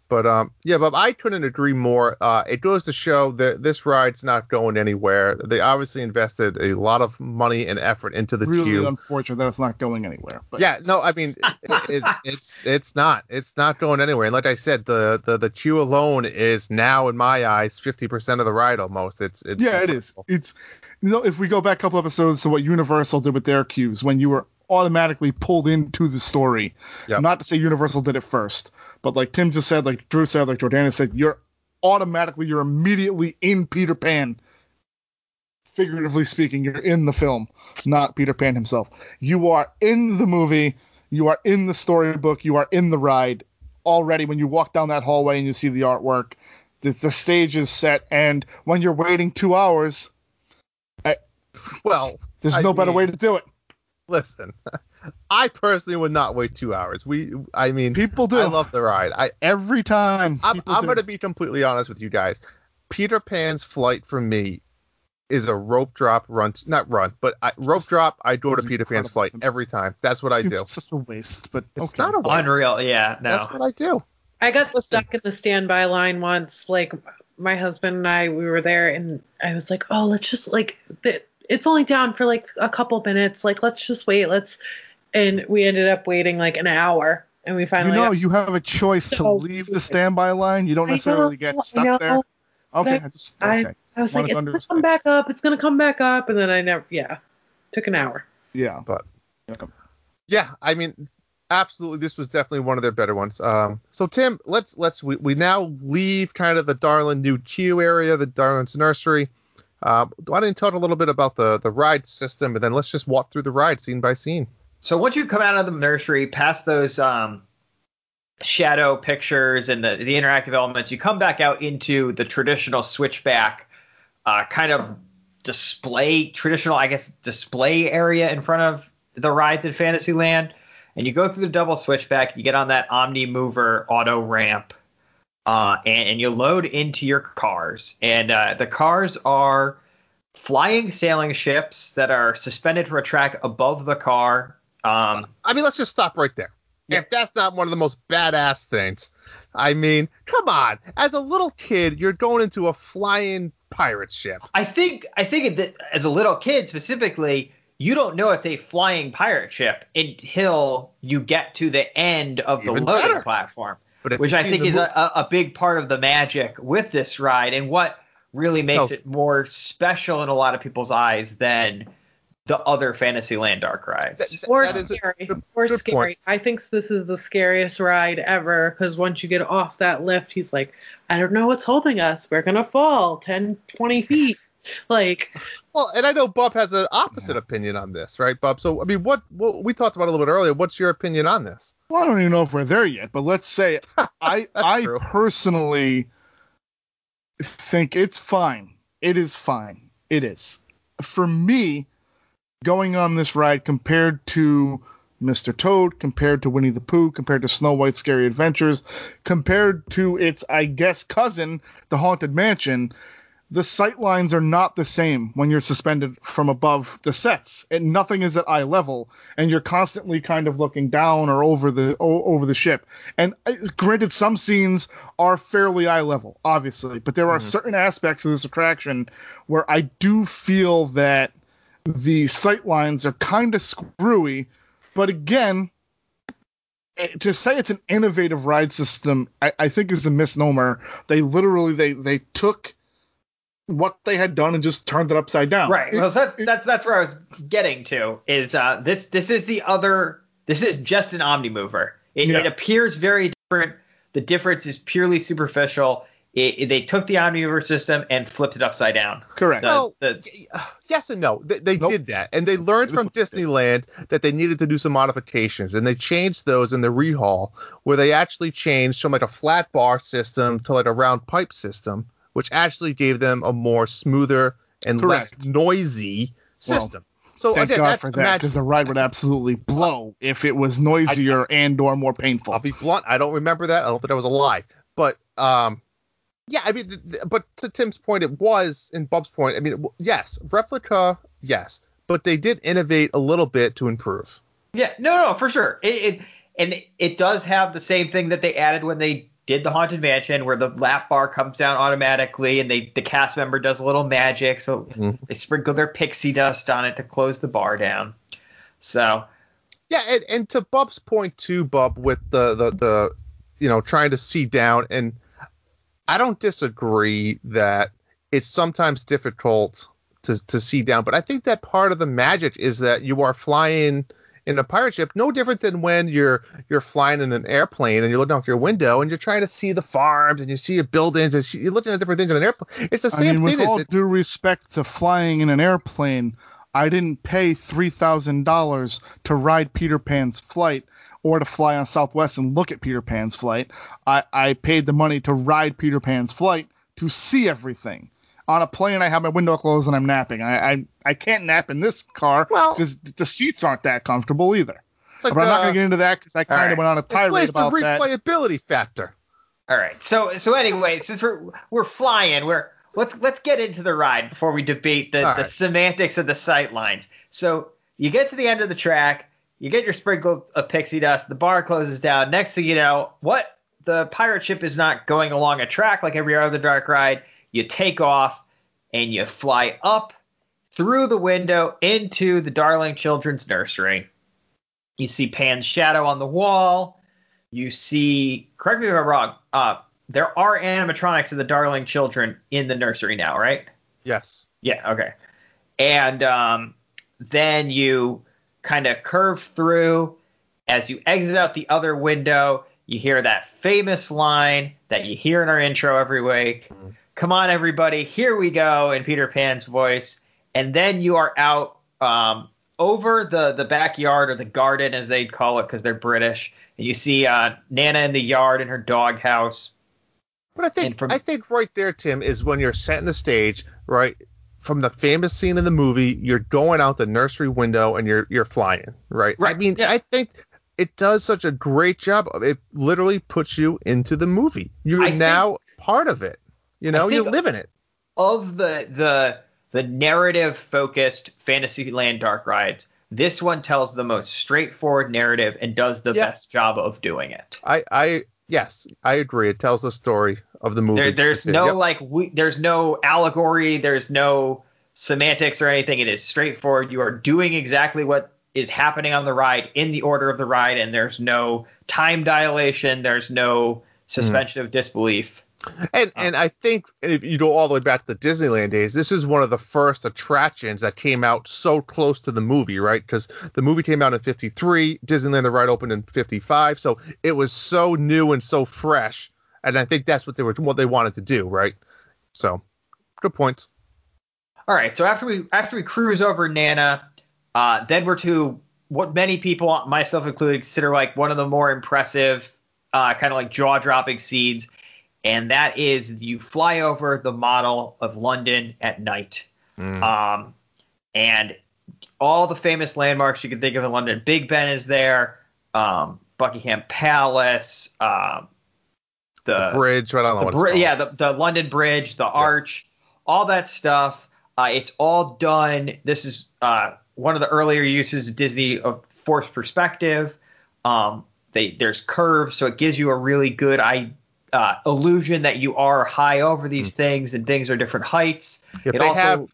But um, yeah, but I couldn't agree more. Uh, it goes to show that this ride's not going anywhere. They obviously invested a lot of money and effort into the really queue. unfortunate that it's not going anywhere. But Yeah, no, I mean it, it, it's it's not it's not going anywhere. And like I said, the the, the queue alone is now in my eyes fifty percent of the ride almost. It's, it's yeah, it is. It's you know if we go back a couple episodes to what Universal did with their queues when you were automatically pulled into the story. Yep. Not to say Universal did it first, but like Tim just said, like Drew said, like Jordana said, you're automatically you're immediately in Peter Pan. Figuratively speaking, you're in the film, It's not Peter Pan himself. You are in the movie, you are in the storybook, you are in the ride already when you walk down that hallway and you see the artwork. The, the stage is set, and when you're waiting two hours, Well, there's I no better way to do it. Listen, I personally would not wait two hours. We, I mean, People do. I love the ride. I Every time. I'm, I'm going to be completely honest with you guys. Peter Pan's flight for me is a rope drop run, not run, but I, rope drop. I go to Peter Pan's flight every time. That's what I do. It's such a waste, but It's okay. not a waste. Unreal. Yeah. No. That's what I do. I got Listen. stuck in the standby line once. Like my husband and I, we were there, and I was like, "Oh, let's just like th- it's only down for like a couple minutes. Like let's just wait. Let's." And we ended up waiting like an hour, and we finally. You finally. know, got- you have a choice to So leave the standby line. You don't necessarily know, get stuck know, there. Okay, but I just I- okay. I was like, "It's gonna come back up. It's gonna come back up," and then I never. Yeah, took an hour. Yeah. But Yeah. yeah, I mean, absolutely, this was definitely one of their better ones. Um, so Tim, let's let's we, we now leave kind of the Darlin new queue area, the Darlin's nursery. Uh, why don't you talk a little bit about the the ride system, and then let's just walk through the ride scene by scene. So once you come out of the nursery, past those um, shadow pictures and the, the interactive elements, you come back out into the traditional switchback uh, kind of display, traditional, I guess, display area in front of the rides in Fantasyland. And you go through the double switchback, you get on that Omni Mover auto ramp, uh, and, and, you load into your cars. And uh, the cars are flying sailing ships that are suspended from a track above the car. Um, I mean, let's just stop right there. Yeah. If that's not one of the most badass things, I mean, come on. As a little kid, you're going into a flying pirate ship. I think I think that as a little kid specifically, you don't know it's a flying pirate ship until you get to the end of the Even loading better. platform, which I think is mo- a, a big part of the magic with this ride and what really makes it more special in a lot of people's eyes than the other Fantasyland dark rides. That, or scary. or scary. Point. I think this is the scariest ride ever because once you get off that lift, he's like, I don't know what's holding us. We're gonna fall 10, 20 feet. Like, well, and I know Bub has an opposite yeah. opinion on this, right, Bub? So, I mean, what, what we talked about a little bit earlier. What's your opinion on this? Well, I don't even know if we're there yet, but let's say I, I true. personally think it's fine. It is fine. It is. For me, going on this ride compared to Mr. Toad, compared to Winnie the Pooh, compared to Snow White's Scary Adventures, compared to its, I guess, cousin, The Haunted Mansion, the sight lines are not the same when you're suspended from above the sets. And nothing is at eye level and you're constantly kind of looking down or over the over the ship. And uh, granted some scenes are fairly eye level obviously but there are mm-hmm. certain aspects of this attraction where I do feel that the sight lines are kind of screwy. But again eh, to say it's an innovative ride system I, I think is a misnomer. They literally they they took what they had done and just turned it upside down. Right. Well, so that's that's that's where I was getting to. Is uh, this this is the other. This is just an Omni mover. It, yeah. it appears very different. The difference is purely superficial. It, it, they took the Omni mover system and flipped it upside down. Correct. The, well, the, yes and no. They, they nope. did that, and they learned from Disneyland that they needed to do some modifications, and they changed those in the rehaul, where they actually changed from like a flat bar system to like a round pipe system which actually gave them a more smoother and Correct. less noisy system. Well, so thank again, God for that because the ride would absolutely blow if it was noisier I, and or more painful. I'll be blunt. I don't remember that. I don't think I was alive. But um, yeah, I mean, but to Tim's point, it was, in Bub's point, I mean, yes, replica, yes, but they did innovate a little bit to improve. Yeah, no, no, for sure. It, it and it does have the same thing that they added when they did the haunted mansion where the lap bar comes down automatically and they the cast member does a little magic so mm-hmm. they sprinkle their pixie dust on it to close the bar down so yeah and, and to bub's point too bub with the, the the you know trying to see down and i don't disagree that it's sometimes difficult to to see down but i think that part of the magic is that you are flying in a pirate ship, no different than when you're you're flying in an airplane and you're looking out your window and you're trying to see the farms and you see your buildings and you're looking at different things in an airplane. It's the same I mean, thing. With all due respect to flying in an airplane, I didn't pay three thousand dollars to ride Peter Pan's flight or to fly on Southwest and look at Peter Pan's flight. I, I paid the money to ride Peter Pan's flight to see everything on a plane, I have my window closed and I'm napping. I I, I can't nap in this car because well, the seats aren't that comfortable either. Like, but I'm not gonna get into that because I kind of right. went on a tirade about the that. replayability factor. All right. So so anyway, since we're we're flying, we're let's let's get into the ride before we debate the, the right. semantics of the sight lines. So you get to the end of the track, you get your sprinkle of pixie dust, the bar closes down. Next thing you know, what the pirate ship is not going along a track like every other dark ride you take off and you fly up through the window into the Darling Children's Nursery. You see Pan's shadow on the wall. You see, correct me if I'm wrong, uh, there are animatronics of the Darling Children in the nursery now, right? Yes. Yeah, okay. And um, then you kind of curve through. As you exit out the other window, you hear that famous line that you hear in our intro every week. Mm-hmm come on everybody here we go in peter pan's voice and then you are out um, over the the backyard or the garden as they'd call it because they're British. And you see uh, Nana in the yard in her doghouse. But I think from- I think right there, Tim, is when you're setting the stage, right? From the famous scene in the movie, you're going out the nursery window and you're you're flying, right? right. I mean, yeah. I think it does such a great job. of It literally puts you into the movie. You're I think- now part of it. You know, you live in it. Of the the the narrative focused Fantasyland dark rides, this one tells the most straightforward narrative and does the Yeah. best job of doing it. I I yes, I agree. It tells the story of the movie. There, there's no Yep. like we, there's no allegory, there's no semantics or anything. It is straightforward. You are doing exactly what is happening on the ride in the order of the ride, and there's no time dilation. There's no suspension of disbelief. And and I think if you go all the way back to the Disneyland days, this is one of the first attractions that came out so close to the movie, right? Because the movie came out in '53, Disneyland the ride opened in '55, so it was so new and so fresh. And I think that's what they were what they wanted to do, right? So, good points. All right, so after we after we cruise over Nana, uh, then we're to what many people, myself included, consider like one of the more impressive, uh, kind of like jaw dropping scenes, and that is you fly over the model of London at night, Mm. um, and all the famous landmarks you can think of in London. Big Ben is there, um, Buckingham Palace, um, the bridge, right? on the what it's bri- yeah, the, the London Bridge, the Arch, all that stuff. Uh, it's all done. This is uh, one of the earlier uses of Disney of forced perspective. Um, they there's curves, so it gives you a really good I, uh, illusion that you are high over these things and things are different heights. If it they also, have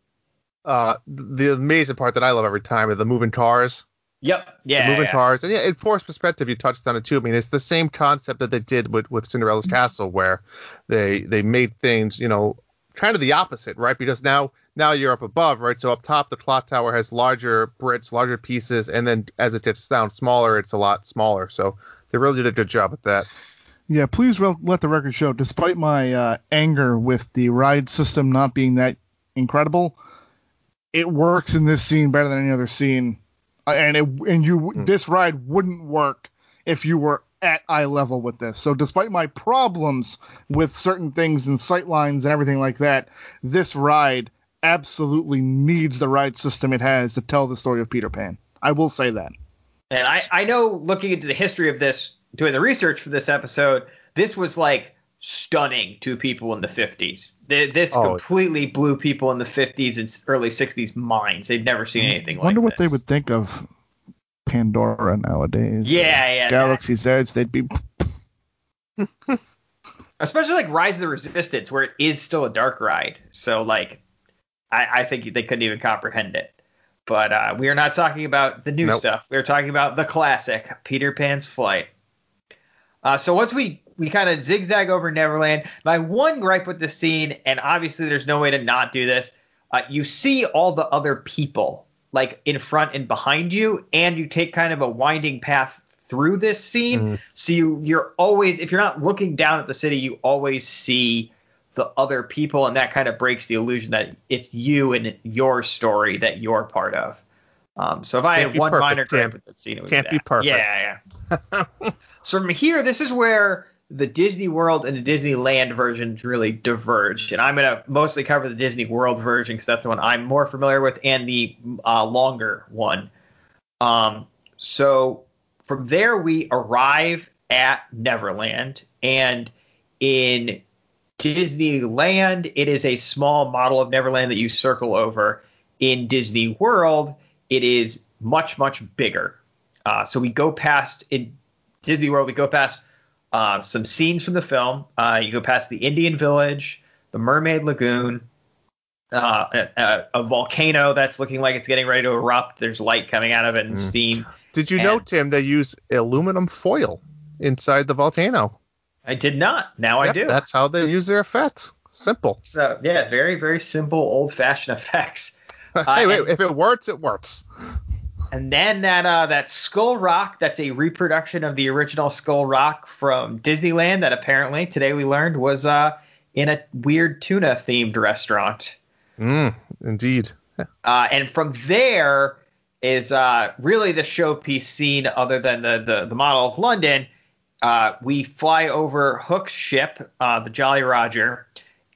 uh, the amazing part that I love every time are the moving cars. yep, yeah, the moving yeah. cars, and yeah, in forced perspective, you touched on it too. I mean, it's the same concept that they did with with Cinderella's Castle, where they they made things, you know, kind of the opposite, right? Because now now you're up above, right? So up top, the clock tower has larger bricks, larger pieces, and then as it gets down smaller, it's a lot smaller. So they really did a good job with that. Yeah, please re- let the record show. Despite my uh, anger with the ride system not being that incredible, it works in this scene better than any other scene. Uh, and it and you this ride wouldn't work if you were at eye level with this. So despite my problems with certain things and sight lines and everything like that, this ride absolutely needs the ride system it has to tell the story of Peter Pan. I will say that. And I, I know looking into the history of this, doing the research for this episode, this was like stunning to people in the 50s. This Oh. completely blew people in the 50s and early 60s minds. They'd never seen anything like it. I Wonder what they would think of Pandora nowadays. Yeah, yeah. that- Galaxy's Edge, they'd be especially like Rise of the Resistance, where it is still a dark ride. So like, I, I think they couldn't even comprehend it. But uh, we are not talking about the new Nope. stuff. We are talking about the classic Peter Pan's Flight. Uh, so once we we kind of zigzag over Neverland, my one gripe with the scene, and obviously there's no way to not do this, uh, you see all the other people like in front and behind you, and you take kind of a winding path through this scene. Mhm. So you you're always if you're not looking down at the city, you always see the other people, and that kind of breaks the illusion that it's you and your story that you're part of. Um, so if I Can't had one perfect, minor gripe with that scene, it would Can't be that. perfect. Yeah, yeah. so from here, this is where the Disney World and the Disneyland versions really diverged, and I'm gonna mostly cover the Disney World version because that's the one I'm more familiar with and the uh, longer one. Um, so from there we arrive at Neverland, and in Disneyland, it is a small model of Neverland that you circle over. In Disney World, it is much much bigger. Uh, so we go past in Disney World, we go past uh, some scenes from the film. Uh, you go past the Indian Village, the Mermaid Lagoon, uh, a, a volcano that's looking like it's getting ready to erupt. There's light coming out of it and Mm. steam. Did you know, Tim, they use aluminum foil inside the volcano? I did not. Now I do. That's how they use their effects. Simple. So yeah, very very simple old fashioned effects. hey, wait, and- if it works, it works. And then that uh, that Skull Rock, that's a reproduction of the original Skull Rock from Disneyland that apparently today we learned was uh, in a weird tuna themed restaurant. Mm, indeed. Uh, and from there, is uh, really the showpiece scene, other than the the, the model of London. Uh, we fly over Hook's ship, uh, the Jolly Roger,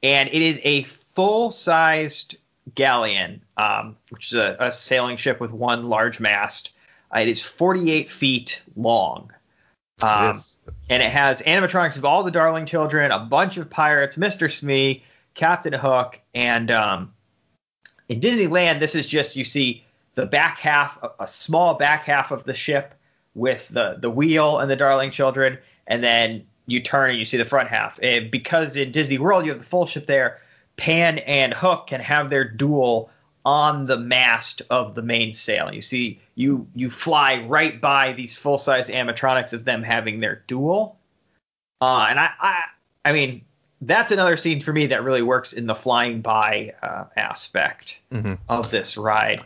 and it is a full-sized galleon, um, which is a, a, sailing ship with one large mast. Uh, it is 48 feet long. Um, and it has animatronics of all the Darling Children, a bunch of pirates, Mr. Smee, Captain Hook, and um, in Disneyland, this is just you see the back half, a small back half of the ship with the the wheel and the Darling Children, and then you turn and you see the front half. And because in Disney World you have the full ship there, Pan and Hook can have their duel on the mast of the mainsail. You see, you you fly right by these full size animatronics of them having their duel. Uh, and I, I I mean that's another scene for me that really works in the flying by uh, aspect mm-hmm. of this ride.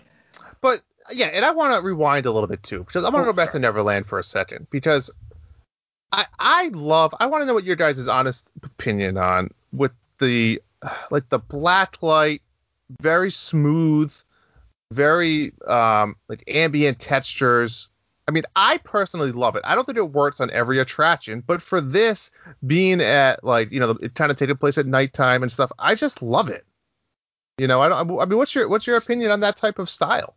But yeah, and I want to rewind a little bit too because I want to oh, go back sorry. to Neverland for a second because I I love I want to know what your guys' honest opinion on with the like the black light, very smooth, very um like ambient textures. I mean, I personally love it. I don't think it works on every attraction, but for this being at like you know it kind of taking place at nighttime and stuff, I just love it. You know, I don't. I mean, what's your what's your opinion on that type of style?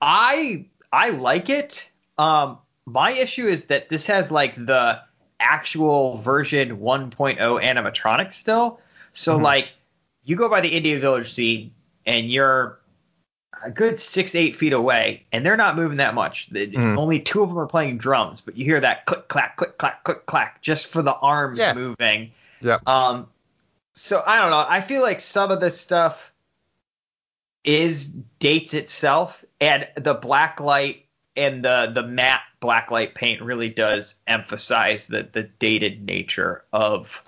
I I like it. Um, my issue is that this has like the actual version 1.0 animatronics still. So mm-hmm. like you go by the Indian Village scene and you're a good six eight feet away and they're not moving that much. Mm. Only two of them are playing drums, but you hear that click clack click clack click clack just for the arms yeah. moving. Yeah. Um. So I don't know. I feel like some of this stuff is dates itself, and the black light and the the matte black light paint really does emphasize the the dated nature of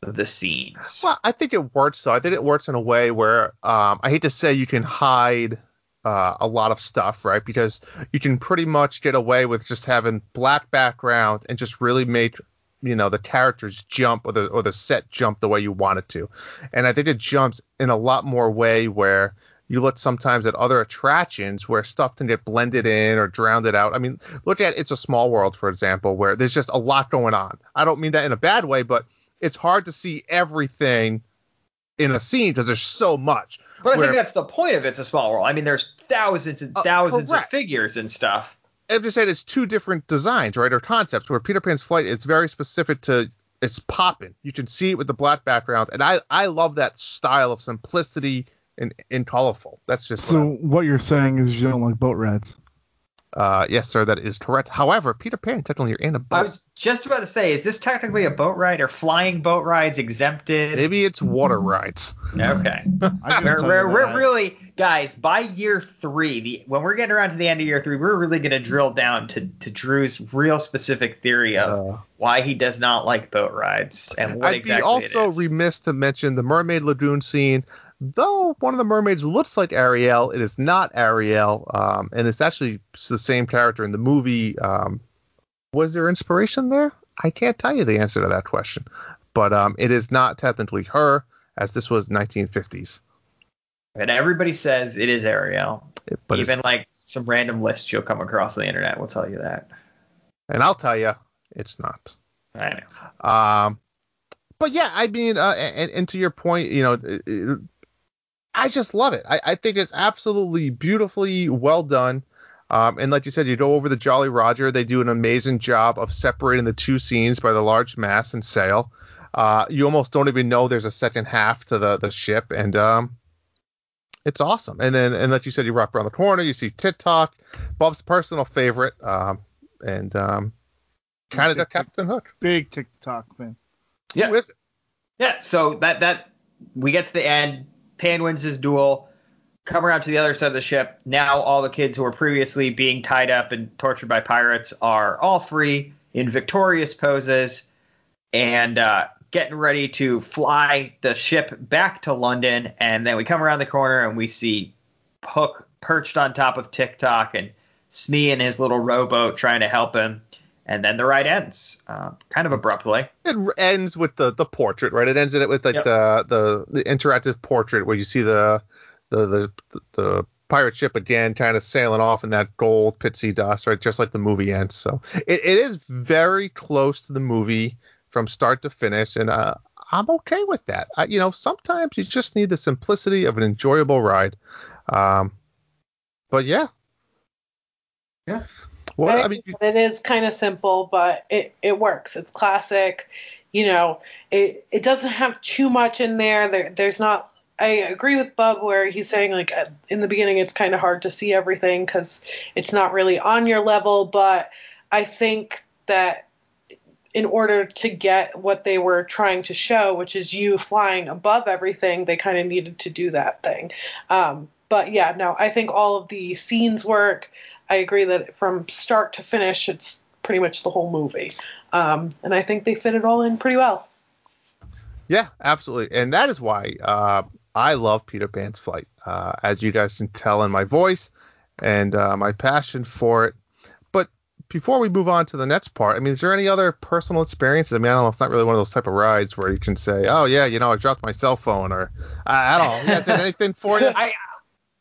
the scenes. Well, I think it works. So I think it works in a way where um, I hate to say you can hide uh, a lot of stuff, right? Because you can pretty much get away with just having black background and just really make you know the characters jump or the or the set jump the way you want it to. And I think it jumps in a lot more way where you look sometimes at other attractions where stuff can get blended in or drowned out. I mean, look at It's a Small World, for example, where there's just a lot going on. I don't mean that in a bad way, but it's hard to see everything in a scene because there's so much. But I think that's the point of It's a Small World. I mean, there's thousands and uh, thousands uh, of figures and stuff. I'm just saying it's two different designs, right, or concepts. Where Peter Pan's flight is very specific to it's popping. You can see it with the black background, and I I love that style of simplicity and, and colorful. That's just so. What, what you're saying is you don't like boat rides. Uh, yes, sir, that is correct. However, Peter Pan, technically, you're in a boat. I was just about to say, is this technically a boat ride or flying boat rides exempted? Maybe it's water rides. Okay. we're, we're, we're really, guys, by year three, the when we're getting around to the end of year three, we're really going to drill down to, to Drew's real specific theory of uh, why he does not like boat rides and what I'd exactly be also remiss to mention the Mermaid Lagoon scene though one of the mermaids looks like Ariel, it is not Ariel, um, and it's actually the same character in the movie. Um, was there inspiration there? I can't tell you the answer to that question, but um, it is not technically her, as this was 1950s. And everybody says it is Ariel. But Even like some random list you'll come across on the internet will tell you that. And I'll tell you, it's not. I know. Um, but yeah, I mean, uh, and, and, to your point, you know, I just love it. I, I think it's absolutely beautifully well done. Um, and like you said, you go over the Jolly Roger. They do an amazing job of separating the two scenes by the large mast and sail. Uh, you almost don't even know there's a second half to the, the ship, and um, it's awesome. And then, and like you said, you wrap around the corner, you see Tik-Tok, Bub's personal favorite, um, and um, Canada Captain Hook. Big Tik-Tok fan. Yeah. Who is it? Yeah. So that that we get to the end. Pan wins his duel, come around to the other side of the ship. Now all the kids who were previously being tied up and tortured by pirates are all free in victorious poses and uh, getting ready to fly the ship back to London. And then we come around the corner and we see Hook perched on top of Tik-Tok and Smee in his little rowboat trying to help him and then the ride ends uh, kind of abruptly. It ends with the the portrait, right? It ends in it with like yep. the, the the interactive portrait where you see the the the the pirate ship again, kind of sailing off in that gold pixie dust, right? Just like the movie ends. So it, it is very close to the movie from start to finish, and uh, I'm okay with that. I, you know, sometimes you just need the simplicity of an enjoyable ride. Um, but yeah, Yeah. What I I mean, it is kind of simple, but it, it works. It's classic. You know, it it doesn't have too much in there. There there's not. I agree with Bub where he's saying like uh, in the beginning it's kind of hard to see everything because it's not really on your level. But I think that in order to get what they were trying to show, which is you flying above everything, they kind of needed to do that thing. Um, but yeah, no, I think all of the scenes work. I agree that from start to finish, it's pretty much the whole movie. Um, and I think they fit it all in pretty well. Yeah, absolutely, and that is why uh, I love Peter Pan's flight. Uh, as you guys can tell in my voice and uh, my passion for it. But before we move on to the next part, I mean, is there any other personal experiences? I mean, I don't know. It's not really one of those type of rides where you can say, "Oh yeah, you know, I dropped my cell phone," or I, I don't know. You guys have anything for you? I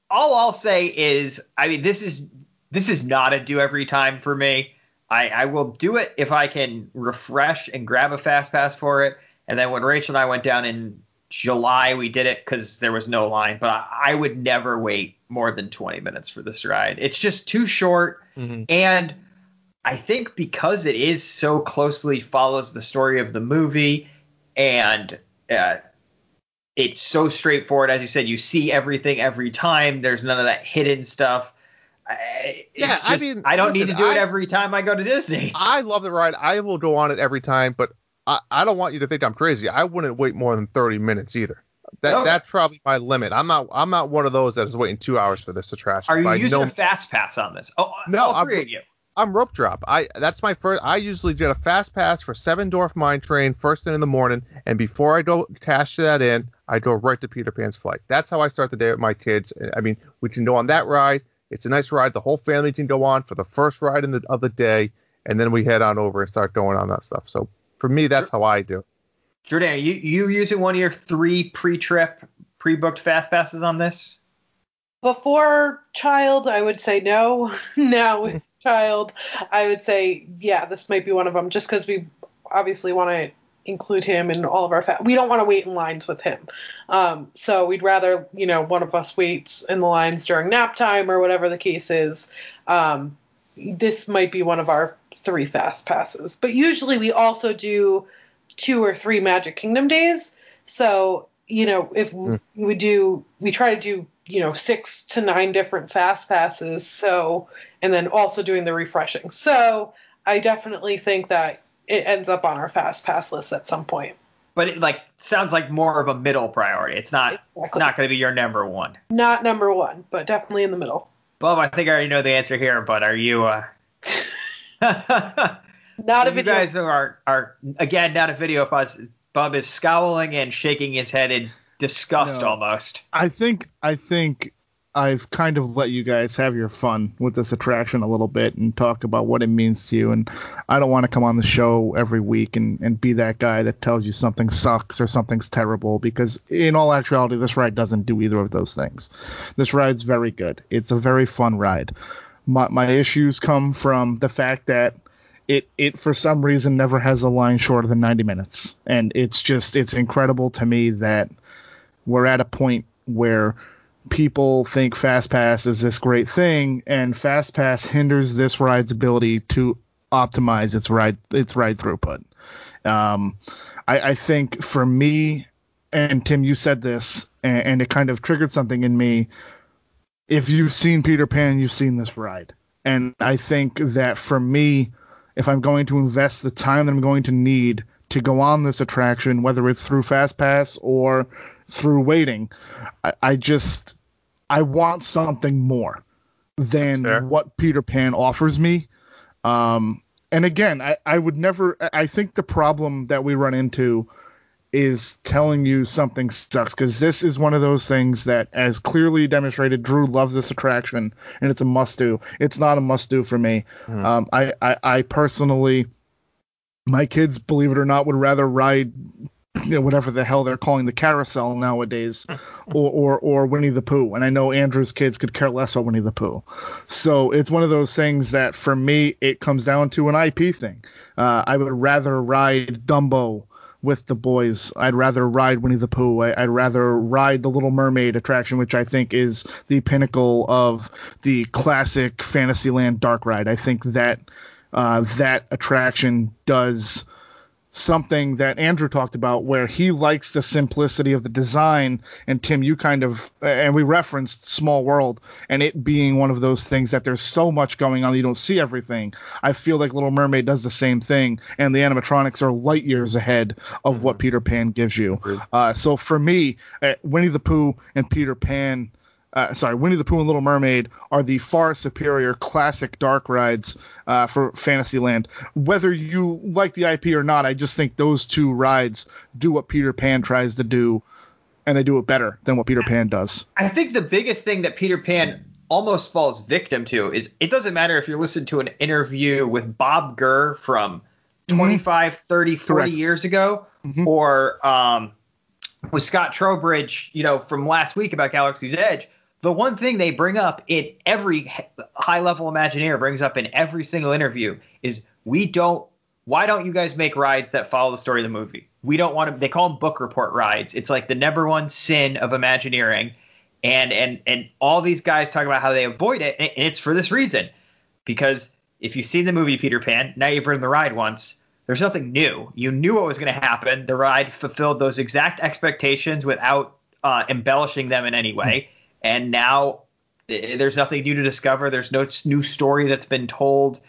all I'll say is, I mean, this is this is not a do every time for me. I, I will do it if I can refresh and grab a fast pass for it. And then when Rachel and I went down in July, we did it because there was no line. But I, I would never wait more than 20 minutes for this ride. It's just too short. Mhm. And I think because it is so closely follows the story of the movie and uh, it's so straightforward. As you said, you see everything every time. There's none of that hidden stuff. I, Yeah, it's I mean, I don't need to do it I- every time I go to Disney. I love the ride. I will go on it every time, but I, I don't want you to think I'm crazy. I wouldn't wait more than 30 minutes either. That that's probably my limit. I'm not I'm not one of those that is waiting two hours for this attraction. Are you By using no a fast pass on this? Oh, No, all I'm- of you. I'm rope drop. I that's my first. I usually get a fast pass for Seven Dwarf Mine Train first thing in the morning, and before I go cash that in, I go right to Peter Pan's flight. That's how I start the day with my kids. I mean, we can go on that ride. It's a nice ride. The whole family can go on for the first ride in the of the day, and then we head on over and start going on that stuff. So for me, that's how I do. Jordan, are you you using one of your three pre-trip, pre-booked fast passes on this? Before child, I would say no. now with hmm. child, I would say yeah, this might be one of them, just because we obviously want to include him in all of our. Fa- we don't want to wait in lines with him, um, so we'd rather you know one of us waits in the lines during nap time or whatever the case is. Um, this might be one of our three fast passes, but usually we also do two or three Magic Kingdom days. So you know if we do, we try to do you know six to nine different fast passes so and then also doing the refreshing so i definitely think that it ends up on our fast pass list at some point But it like sounds like more of a middle priority. It's not Exactly. not going to be your number one. not number one but definitely in the middle Bub, I think I already know the answer here, but are you? uh not a video. you video guys are are again not a video of us. Bub is scowling and shaking his head in disgust No. almost. I think I think I've kind of let you guys have your fun with this attraction a little bit and talk about what it means to you. And I don't want to come on the show every week and, and be that guy that tells you something sucks or something's terrible because in all actuality, this ride doesn't do either of those things. This ride's very good. It's a very fun ride. My, my issues come from the fact that it it for some reason never has a line shorter than 90 minutes and it's just it's incredible to me that we're at a point where people think FastPass is this great thing, and FastPass hinders this ride's ability to optimize its ride its ride throughput. Um, I, I think for me, and Tim, you said this, and, and it kind of triggered something in me. If you've seen Peter Pan, you've seen this ride, and I think that for me, if I'm going to invest the time that I'm going to need to go on this attraction, whether it's through FastPass or through waiting, I, I just I want something more than what Peter Pan offers me. Um, and again, I, I would never. I- think the problem that we run into is telling you something sucks because this is one of those things that, as clearly demonstrated, Drew loves this attraction and it's a must do. It's not a must do for me. Um, I, I, I personally, my kids, believe it or not, would rather ride you know, whatever the hell they're calling the carousel nowadays, or, or or Winnie the Pooh. And I know Andrew's kids could care less about Winnie the Pooh. So it's one of those things that for me it comes down to an IP thing. Uh, I would rather ride Dumbo with the boys. I'd rather ride Winnie the Pooh. I, would rather ride the Little Mermaid attraction, which I think is the pinnacle of the classic Fantasyland dark ride. I think that uh, that attraction does something that Andrew talked about where he likes the simplicity of the design and Tim you kind of and we referenced Small World and it being one of those things that there's so much going on you don't see everything. I feel like Little Mermaid does the same thing and the animatronics are light years ahead of what Peter Pan gives you. Uh, so for me, uh, Winnie the Pooh and Peter Pan uh, sorry, Winnie the Pooh and Little Mermaid are the far superior classic dark rides uh, for Fantasyland. Whether you like the IP or not, I just think those two rides do what Peter Pan tries to do, and they do it better than what Peter Pan does. I think the biggest thing that Peter Pan almost falls victim to is it doesn't matter if you listen to an interview with Bob Gurr from mm-hmm. 25, 30, 40 Correct. years ago, mm-hmm. or um, with Scott Trowbridge, you know, from last week about Galaxy's Edge the one thing they bring up in every high level Imagineer brings up in every single interview is we don't. Why don't you guys make rides that follow the story of the movie? We don't want to. They call them book report rides. It's like the number one sin of Imagineering, and and and all these guys talk about how they avoid it, and it's for this reason, because if you've seen the movie Peter Pan, now you've ridden the ride once. There's nothing new. You knew what was going to happen. The ride fulfilled those exact expectations without uh, embellishing them in any way and now eh, there's nothing new to discover. There's no new story that's been told.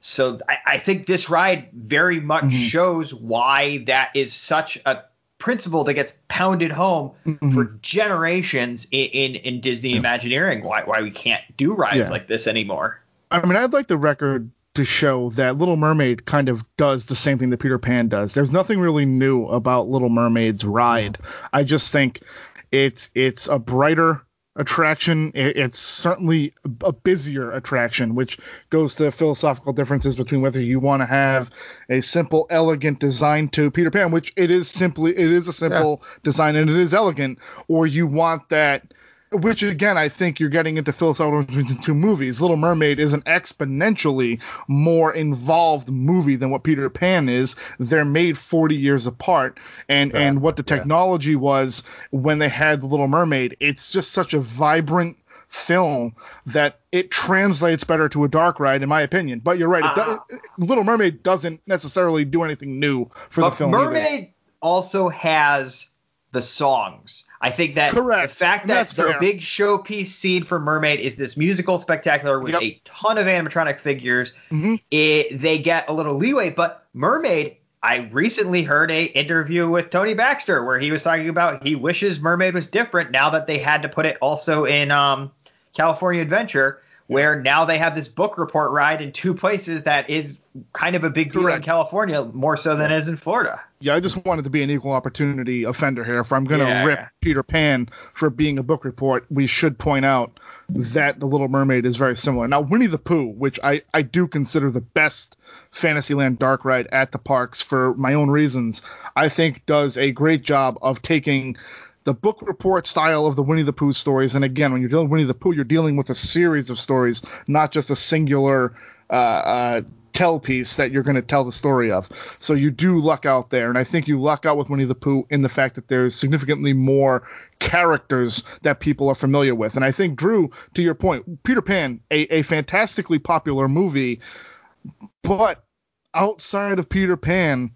So I, I think this ride very much mm-hmm. shows why that is such a principle that gets pounded home mm-hmm. for generations in, in, in Disney yeah. Imagineering. Why why we can't do rides yeah. like this anymore. I mean, I'd like the record to show that Little Mermaid kind of does the same thing that Peter Pan does. There's nothing really new about Little Mermaid's ride. I just think it's it's a brighter attraction. It's certainly a busier attraction, which goes to philosophical differences between whether you want to have a simple, elegant design to Peter Pan, which it is simply it is a simple yeah. design and it is elegant, or you want that which again I think you're getting into philosophical into movies. Little Mermaid is an exponentially more involved movie than what Peter Pan is. They're made 40 years apart, and yeah, and what the technology yeah. was when they had the Little Mermaid. It's just such a vibrant film that it translates better to a dark ride, in my opinion. But you're right, uh, does, Little Mermaid doesn't necessarily do anything new for the film. Mermaid either. also has the songs. I think that Correct. the fact that the fair. big showpiece scene for Mermaid is this musical spectacular with yep. a ton of animatronic figures, mm-hmm. it, they get a little leeway. But Mermaid, I recently heard a interview with Tony Baxter where he was talking about he wishes Mermaid was different now that they had to put it also in um, California Adventure where now they have this book report ride in two places that is kind of a big deal Correct. in California, more so than it is in Florida. Yeah, I just wanted to be an equal opportunity offender here. If I'm going to yeah, rip. Peter Pan for being a book report, we should point out that The Little Mermaid is very similar. Now, Winnie the Pooh, which I, I do consider the best Fantasyland dark ride at the parks for my own reasons, I think does a great job of taking the book report style of the Winnie the Pooh stories. And again, when you're dealing with Winnie the Pooh, you're dealing with a series of stories, not just a singular uh, uh, tell piece that you're going to tell the story of. So you do luck out there, and I think you luck out with Winnie the Pooh in the fact that there's significantly more characters that people are familiar with. And I think Drew, to your point, Peter Pan, a, a fantastically popular movie, but outside of Peter Pan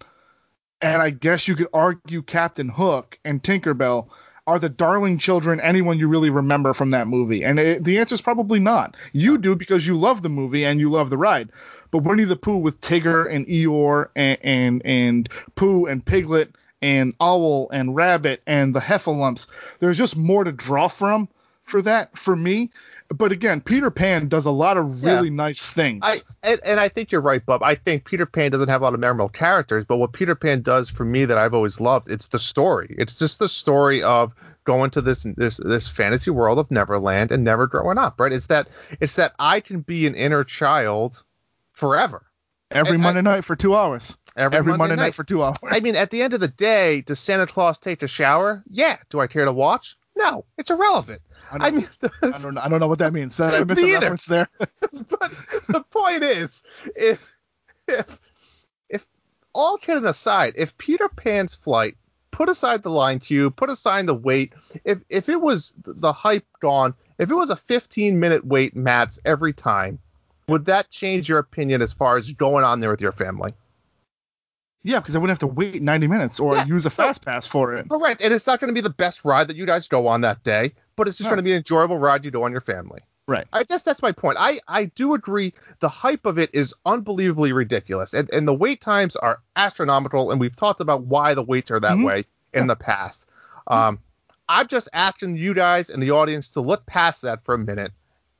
and I guess you could argue Captain Hook and Tinkerbell are the darling children anyone you really remember from that movie? And it, the answer is probably not. You do because you love the movie and you love the ride. But Winnie the Pooh with Tigger and Eeyore and and, and Pooh and Piglet and Owl and Rabbit and the Heffalumps, there's just more to draw from for that for me but again, Peter Pan does a lot of really yeah. nice things. I and, and, I think you're right, Bub. I think Peter Pan doesn't have a lot of memorable characters, but what Peter Pan does for me that I've always loved, it's the story. It's just the story of going to this this this fantasy world of Neverland and never growing up, right? It's that it's that I can be an inner child forever. Every and, Monday night for two hours. Every, every Monday, Monday, night. for two hours. I mean, at the end of the day, does Santa Claus take a shower? Yeah. Do I care to watch? No. It's irrelevant. I mean, I don't, know- I don't know what that means. So I missed either. reference there. but the point is, if if if all kidding aside, if Peter Pan's flight, put aside the line cube, put aside the wait, if if it was the hype gone, if it was a 15 minute wait, Mats, every time, would that change your opinion as far as going on there with your family? Yeah, because I wouldn't have to wait 90 minutes or Yeah, use a fast pass for it. Correct, and it's not going to be the best ride that you guys go on that day, but it's just No. going to be an enjoyable ride you do on your family. Right. I guess that's my point. I, I do agree the hype of it is unbelievably ridiculous. And, and the wait times are astronomical, and we've talked about why the waits are that Mhm. way in the past. Um, I'm just asking you guys and the audience to look past that for a minute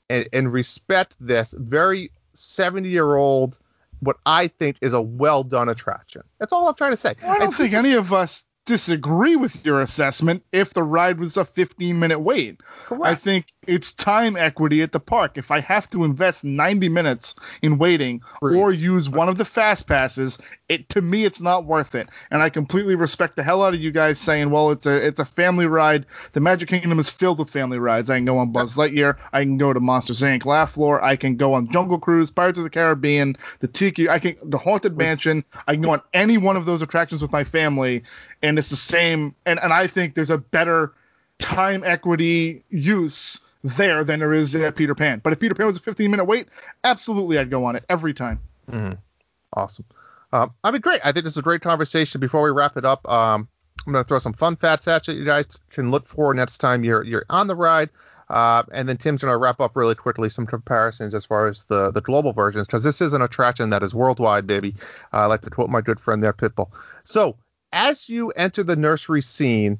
and, and respect this very 70 year old, what I think is a well done attraction. That's all I'm trying to say. I don't And think any of us disagree with your assessment if the ride was a 15 minute wait. Correct. I think it's time equity at the park. If I have to invest 90 minutes in waiting or use one of the fast passes, it to me it's not worth it. And I completely respect the hell out of you guys saying, "Well, it's a it's a family ride. The Magic Kingdom is filled with family rides. I can go on Buzz Lightyear, I can go to Monsters Inc. Laugh Floor, I can go on Jungle Cruise, Pirates of the Caribbean, the Tiki, I can the Haunted Mansion. I can go on any one of those attractions with my family, and it's the same. And and I think there's a better time equity use there than there is at Peter Pan. But if Peter Pan was a 15 minute wait, absolutely I'd go on it every time. Awesome. Um, I mean, great. I think this is a great conversation. Before we wrap it up, um, I'm going to throw some fun facts at you. You guys can look for next time you're you're on the ride. Uh, and then Tim's going to wrap up really quickly some comparisons as far as the, the global versions, because this is an attraction that is worldwide, baby. I like to quote my good friend there, Pitbull. So, as you enter the nursery scene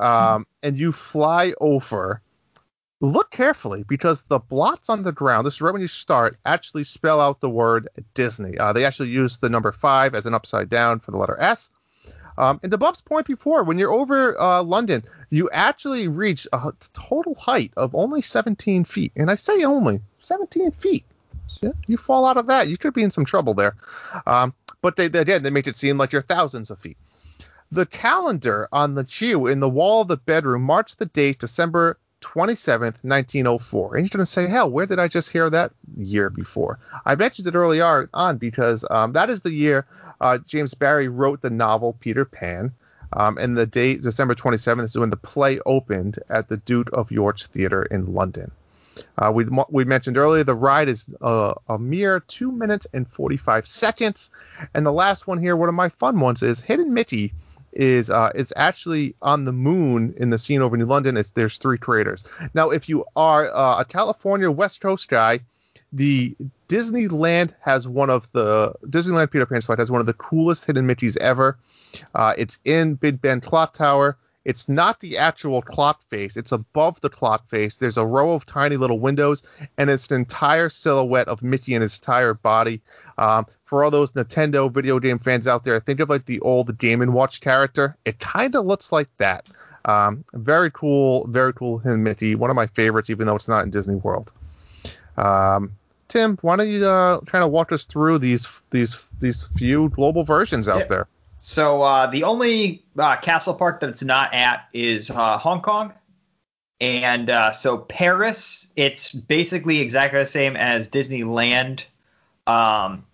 um, and you fly over, look carefully because the blots on the ground, this is right when you start, actually spell out the word Disney. Uh, they actually use the number five as an upside down for the letter S. Um, and to Bub's point before, when you're over uh, London, you actually reach a total height of only 17 feet. And I say only 17 feet. Yeah, you fall out of that, you could be in some trouble there. Um, but they, they again, they make it seem like you're thousands of feet. The calendar on the queue in the wall of the bedroom marks the date December 27th, 1904. And you're going to say, hell, where did I just hear that year before? I mentioned it early on on because um, that is the year uh, James Barrie wrote the novel Peter Pan. Um, and the date, December 27th, is when the play opened at the Duke of York's Theatre in London. Uh, we we mentioned earlier the ride is uh, a mere two minutes and 45 seconds, and the last one here, one of my fun ones, is Hidden Mickey is uh, is actually on the moon in the scene over New London. It's there's three craters. Now, if you are uh, a California West Coast guy, the Disneyland has one of the Disneyland Peter Pan slide has one of the coolest hidden Mickeys ever. Uh, it's in Big Ben Clock Tower. It's not the actual clock face. It's above the clock face. There's a row of tiny little windows, and it's an entire silhouette of Mickey and his entire body. Um, for all those Nintendo video game fans out there, think of like the old Game and Watch character. It kind of looks like that. Um, very cool, very cool hidden Mickey. One of my favorites, even though it's not in Disney World. Um, Tim, why don't you uh, kind of walk us through these these these few global versions out Yeah. there? So uh, the only uh, castle park that it's not at is uh, Hong Kong, and uh, so Paris, it's basically exactly the same as Disneyland. Um,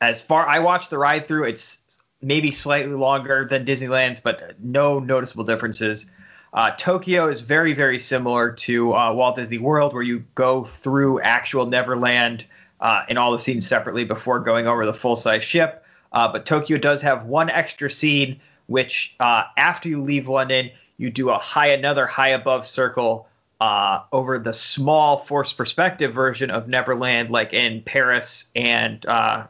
as far I watched the ride through, it's maybe slightly longer than Disneyland's, but no noticeable differences. Uh, Tokyo is very, very similar to uh, Walt Disney World, where you go through actual Neverland uh, and all the scenes separately before going over the full size ship. Uh, but Tokyo does have one extra scene, which uh, after you leave London, you do a high, another high above circle uh, over the small forced perspective version of Neverland, like in Paris and uh,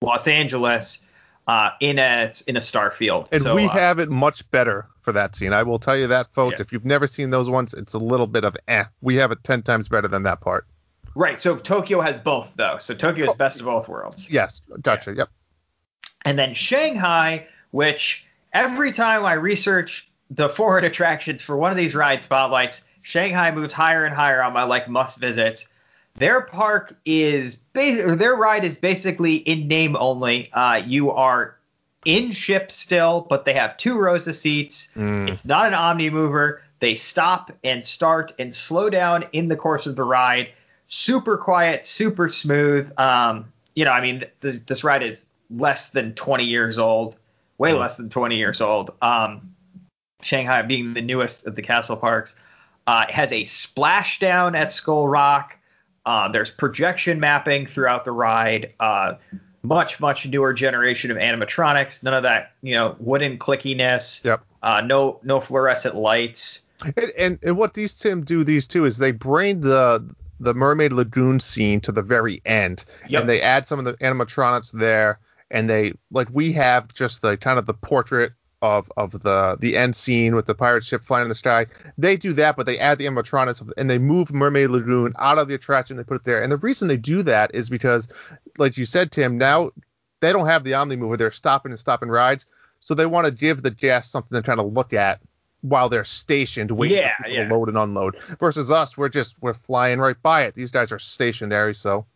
Los Angeles, uh, in a in a star field. And So, we uh, have it much better for that scene. I will tell you that, folks. Yeah. If you've never seen those ones, it's a little bit of eh. We have it ten times better than that part. right. So Tokyo has both though. So Tokyo is best of both worlds. Yes, gotcha. Yep. And then Shanghai, which every time I research the forward attractions for one of these ride spotlights, Shanghai moves higher and higher on my like must visits. Their park is bas- or their ride is basically in name only. Uh, you are in ship still, but they have two rows of seats. Mm. It's not an omni mover. They stop and start and slow down in the course of the ride. Super quiet, super smooth. Um, you know, I mean, th- th- this ride is less than 20 years old, way less than 20 years old. Um, Shanghai being the newest of the castle parks. Uh, it has a splashdown at Skull Rock. Uh, there's projection mapping throughout the ride. Uh, much, much newer generation of animatronics. None of that, you know, wooden clickiness. Yep. Uh, no, no fluorescent lights. And, and and what these Tim do these two is they bring the the Mermaid Lagoon scene to the very end, Yep. and they add some of the animatronics there, and they like we have just the kind of the portrait of of the the end scene with the pirate ship flying in the sky. They do that, but they add the animatronics and they move Mermaid Lagoon out of the attraction. They put it there, and the reason they do that is because, like you said, Tim, now they don't have the Omni mover. They're stopping and stopping rides, so they want to give the guests something to kind of look at while they're stationed, waiting Yeah, for yeah. to load and unload. Versus us, we're just we're flying right by it. These guys are stationary, so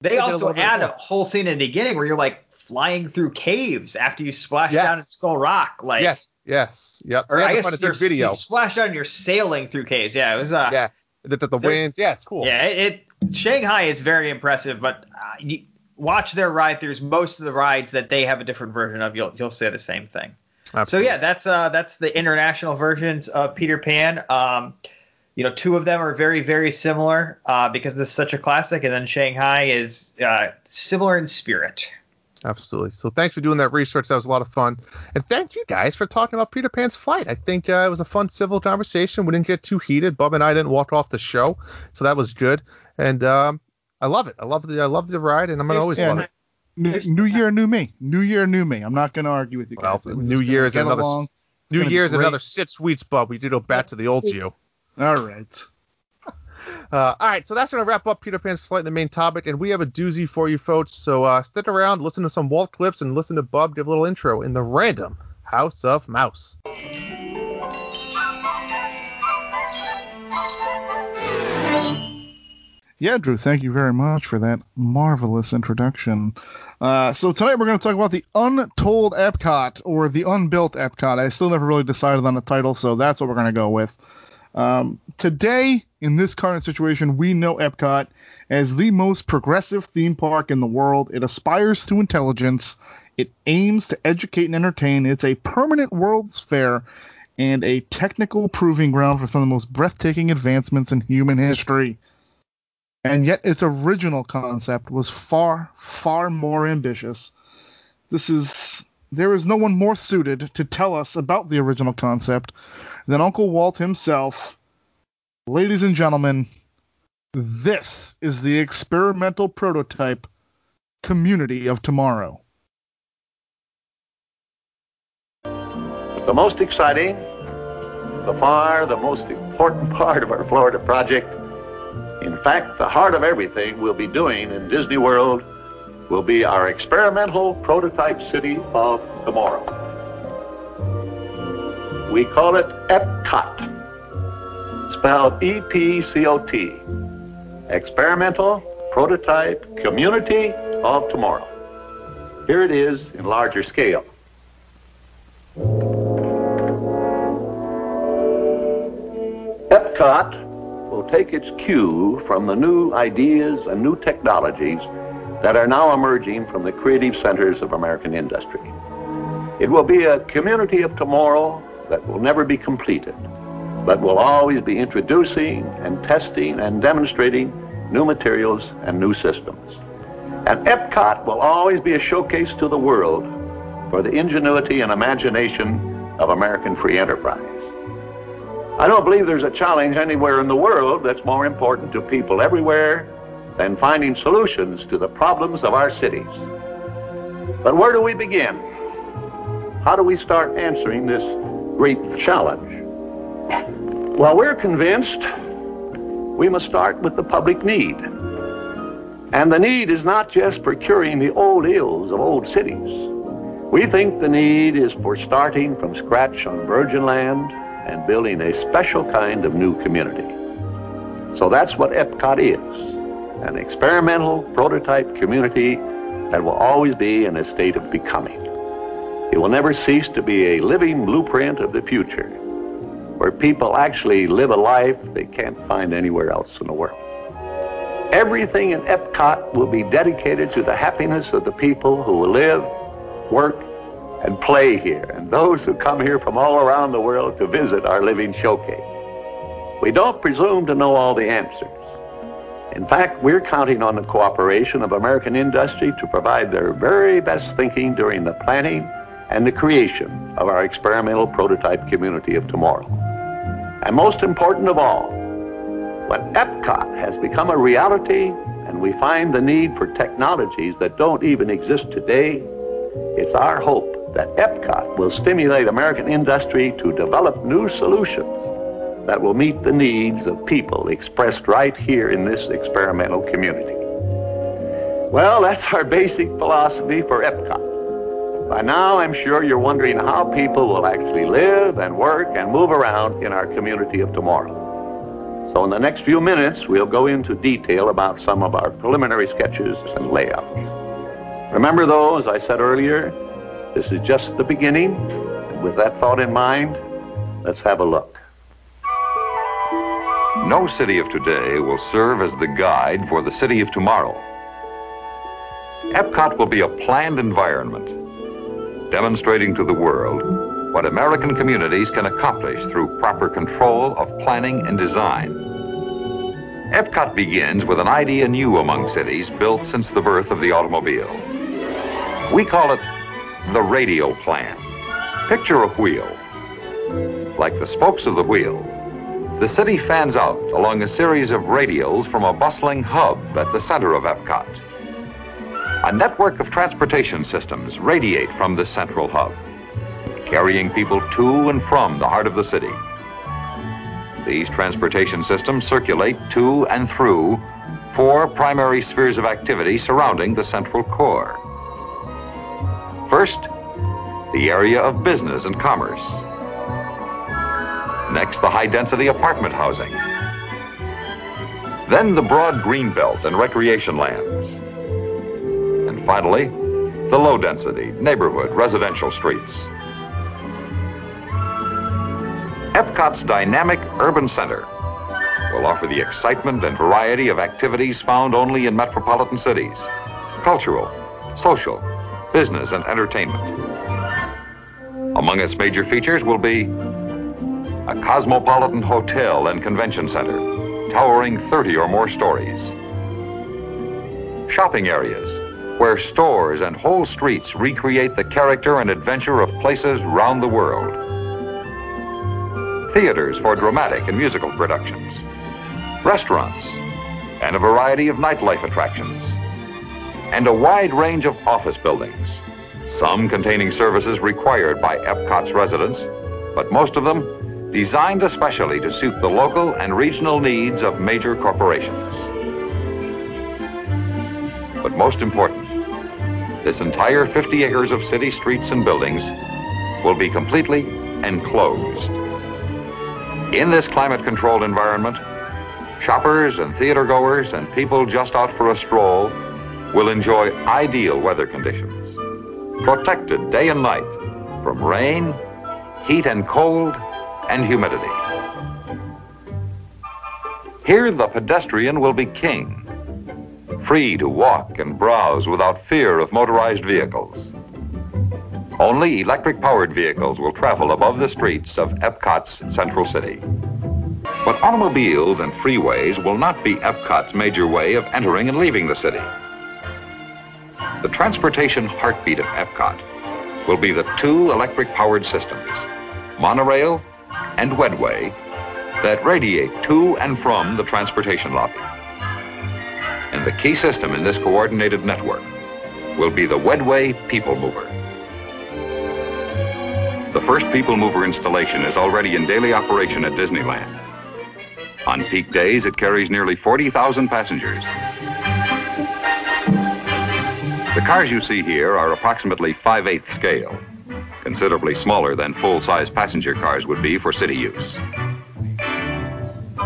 They They did a also add a whole scene in the beginning where you're like flying through caves after you splash Yes. down at Skull Rock. Like, yes, yes, yep. or I guess you're, video. you splash down and you're sailing through caves. Yeah, it was. Uh, yeah, the, the, the winds. Yeah, it's cool. Yeah, it, it Shanghai is very impressive, but uh, you, watch their ride throughs. Most of the rides that they have a different version of, you'll you'll say the same thing. So yeah, that's uh that's the international versions of Peter Pan. Um, you know, two of them are very very similar uh, because this is such a classic, and then Shanghai is uh, similar in spirit. Absolutely. So thanks for doing that research. That was a lot of fun. And thank you guys for talking about Peter Pan's flight. I think uh, it was a fun civil conversation. We didn't get too heated. Bub and I didn't walk off the show, so that was good. And um, I love it. I love the I love the ride, and I'm gonna always Yeah, love it. New, new year, new me. New year, new me. I'm not going to argue with you guys. We're New Year is another along. New gonna be Year's great. another six weeks, Bub. We did go back to the old you. All right. Uh, all right, so that's going to wrap up Peter Pan's flight, the main topic, and we have a doozy for you folks. So uh, stick around, listen to some Walt clips, and listen to Bub give a little intro in the random House of Mouse. Yeah, Drew, thank you very much for that marvelous introduction. Uh, so tonight we're going to talk about the untold Epcot or the unbuilt Epcot. I still never really decided on the title, so that's what we're going to go with. Um, today, in this current situation, we know Epcot as the most progressive theme park in the world. It aspires to intelligence. It aims to educate and entertain. It's a permanent World's Fair and a technical proving ground for some of the most breathtaking advancements in human history and yet its original concept was far, far more ambitious. This is there is no one more suited to tell us about the original concept than Uncle Walt himself. Ladies and gentlemen, this is the experimental prototype community of tomorrow. The most exciting, the far the most important part of our Florida project, in fact, the heart of everything we'll be doing in Disney World will be our experimental prototype city of tomorrow. We call it EPCOT, spelled E-P-C-O-T, Experimental Prototype Community of Tomorrow. Here it is in larger scale. Epcot will take its cue from the new ideas and new technologies that are now emerging from the creative centers of American industry. It will be a community of tomorrow that will never be completed, but will always be introducing and testing and demonstrating new materials and new systems. And Epcot will always be a showcase to the world for the ingenuity and imagination of American free enterprise. I don't believe there's a challenge anywhere in the world that's more important to people everywhere than finding solutions to the problems of our cities. But where do we begin? How do we start answering this great challenge? Well, we're convinced we must start with the public need. And the need is not just for curing the old ills of old cities. We think the need is for starting from scratch on virgin land and building a special kind of new community. So that's what Epcot is. An experimental prototype community that will always be in a state of becoming. It will never cease to be a living blueprint of the future, where people actually live a life they can't find anywhere else in the world. Everything in Epcot will be dedicated to the happiness of the people who will live, work, and play here, and those who come here from all around the world to visit our living showcase. We don't presume to know all the answers. In fact, we're counting on the cooperation of American industry to provide their very best thinking during the planning and the creation of our experimental prototype community of tomorrow. And most important of all, when Epcot has become a reality and we find the need for technologies that don't even exist today, it's our hope that Epcot will stimulate American industry to develop new solutions that will meet the needs of people expressed right here in this experimental community. Well, that's our basic philosophy for Epcot. By now, I'm sure you're wondering how people will actually live and work and move around in our community of tomorrow. So in the next few minutes, we'll go into detail about some of our preliminary sketches and layouts. Remember though, as I said earlier, this is just the beginning. And with that thought in mind, let's have a look. No city of today will serve as the guide for the city of tomorrow. Epcot will be a planned environment, demonstrating to the world what American communities can accomplish through proper control of planning and design. Epcot begins with an idea new among cities built since the birth of the automobile. We call it the radial plan. Picture a wheel. Like the spokes of the wheel, the city fans out along a series of radials from a bustling hub at the center of Epcot. A network of transportation systems radiate from this central hub, carrying people to and from the heart of the city. These transportation systems circulate to and through four primary spheres of activity surrounding the central core. First, the area of business and commerce. Next, the high density apartment housing. Then the broad green belt and recreation lands. And finally, the low density neighborhood residential streets. Epcot's dynamic urban center will offer the excitement and variety of activities found only in metropolitan cities cultural, social, business, and entertainment. Among its major features will be a cosmopolitan hotel and convention center, towering 30 or more stories. Shopping areas, where stores and whole streets recreate the character and adventure of places round the world. Theaters for dramatic and musical productions. Restaurants, and a variety of nightlife attractions. And a wide range of office buildings, some containing services required by Epcot's residents, but most of them designed especially to suit the local and regional needs of major corporations. But most important, this entire 50 acres of city streets and buildings will be completely enclosed. In this climate controlled environment, shoppers and theater goers and people just out for a stroll will enjoy ideal weather conditions, protected day and night from rain, heat and cold, and humidity. Here, the pedestrian will be king, free to walk and browse without fear of motorized vehicles. Only electric powered vehicles will travel above the streets of Epcot's central city. But automobiles and freeways will not be Epcot's major way of entering and leaving the city. The transportation heartbeat of Epcot will be the two electric powered systems, monorail and Wedway, that radiate to and from the transportation lobby. And the key system in this coordinated network will be the Wedway People Mover. The first People Mover installation is already in daily operation at Disneyland. On peak days, it carries nearly 40,000 passengers. The cars you see here are approximately 5 8 scale, considerably smaller than full size passenger cars would be for city use.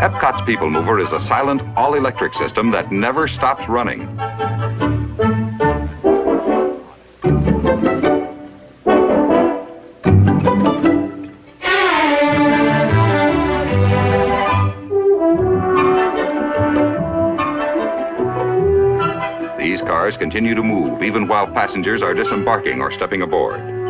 Epcot's People Mover is a silent, all electric system that never stops running. These cars continue to move even while passengers are disembarking or stepping aboard.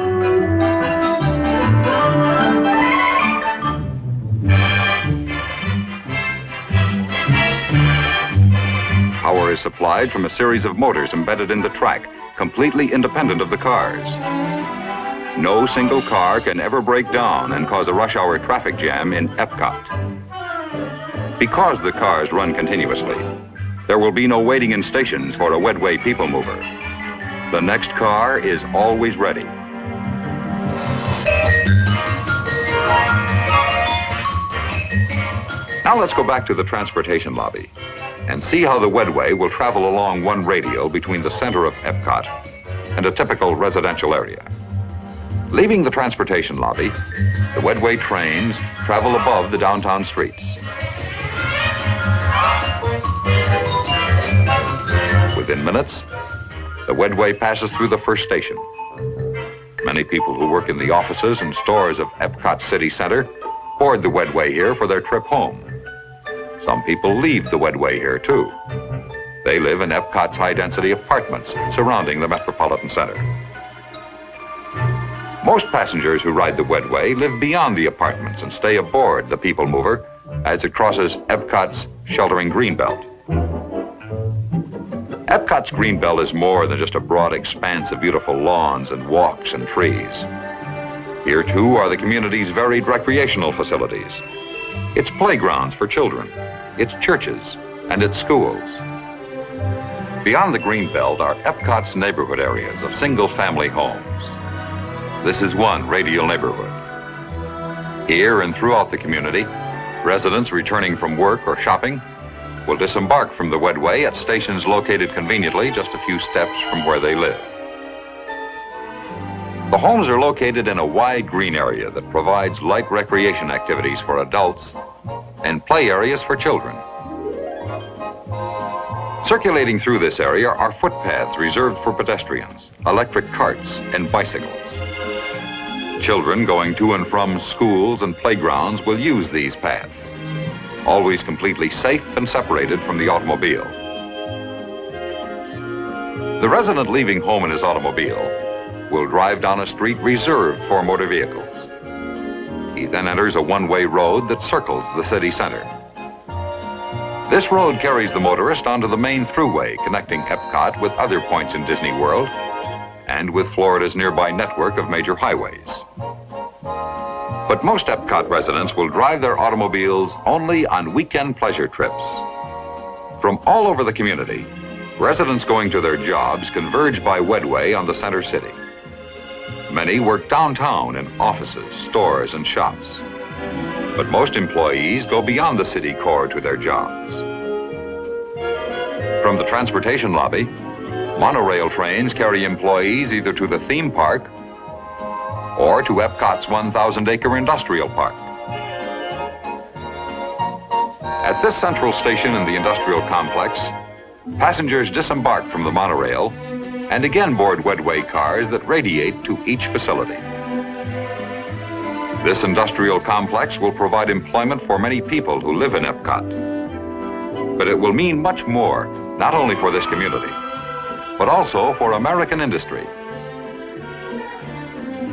Power is supplied from a series of motors embedded in the track, completely independent of the cars. No single car can ever break down and cause a rush hour traffic jam in Epcot. Because the cars run continuously, there will be no waiting in stations for a Wedway people mover. The next car is always ready. Now let's go back to the transportation lobby and see how the Wedway will travel along one radial between the center of Epcot and a typical residential area. Leaving the transportation lobby, the Wedway trains travel above the downtown streets. Within minutes, the Wedway passes through the first station. Many people who work in the offices and stores of Epcot City Center board the Wedway here for their trip home. Some people leave the Wedway here too. They live in Epcot's high density apartments surrounding the Metropolitan Center. Most passengers who ride the Wedway live beyond the apartments and stay aboard the People Mover as it crosses Epcot's sheltering greenbelt. Epcot's greenbelt is more than just a broad expanse of beautiful lawns and walks and trees. Here, too, are the community's varied recreational facilities. Its playgrounds for children, its churches, and its schools. Beyond the greenbelt are Epcot's neighborhood areas of single-family homes. This is one radial neighborhood. Here and throughout the community, residents returning from work or shopping will disembark from the Wedway at stations located conveniently just a few steps from where they live. The homes are located in a wide green area that provides light recreation activities for adults and play areas for children. Circulating through this area are footpaths reserved for pedestrians, electric carts, and bicycles. Children going to and from schools and playgrounds will use these paths, always completely safe and separated from the automobile. The resident leaving home in his automobile will drive down a street reserved for motor vehicles. He then enters a one-way road that circles the city center. This road carries the motorist onto the main throughway connecting Epcot with other points in Disney World and with Florida's nearby network of major highways. But most Epcot residents will drive their automobiles only on weekend pleasure trips. From all over the community, residents going to their jobs converge by Wedway on the center city. Many work downtown in offices, stores, and shops. But most employees go beyond the city core to their jobs. From the transportation lobby, monorail trains carry employees either to the theme park or to Epcot's 1,000 acre industrial park. At this central station in the industrial complex, passengers disembark from the monorail and again board Wedway cars that radiate to each facility. This industrial complex will provide employment for many people who live in Epcot. But it will mean much more, not only for this community, but also for American industry.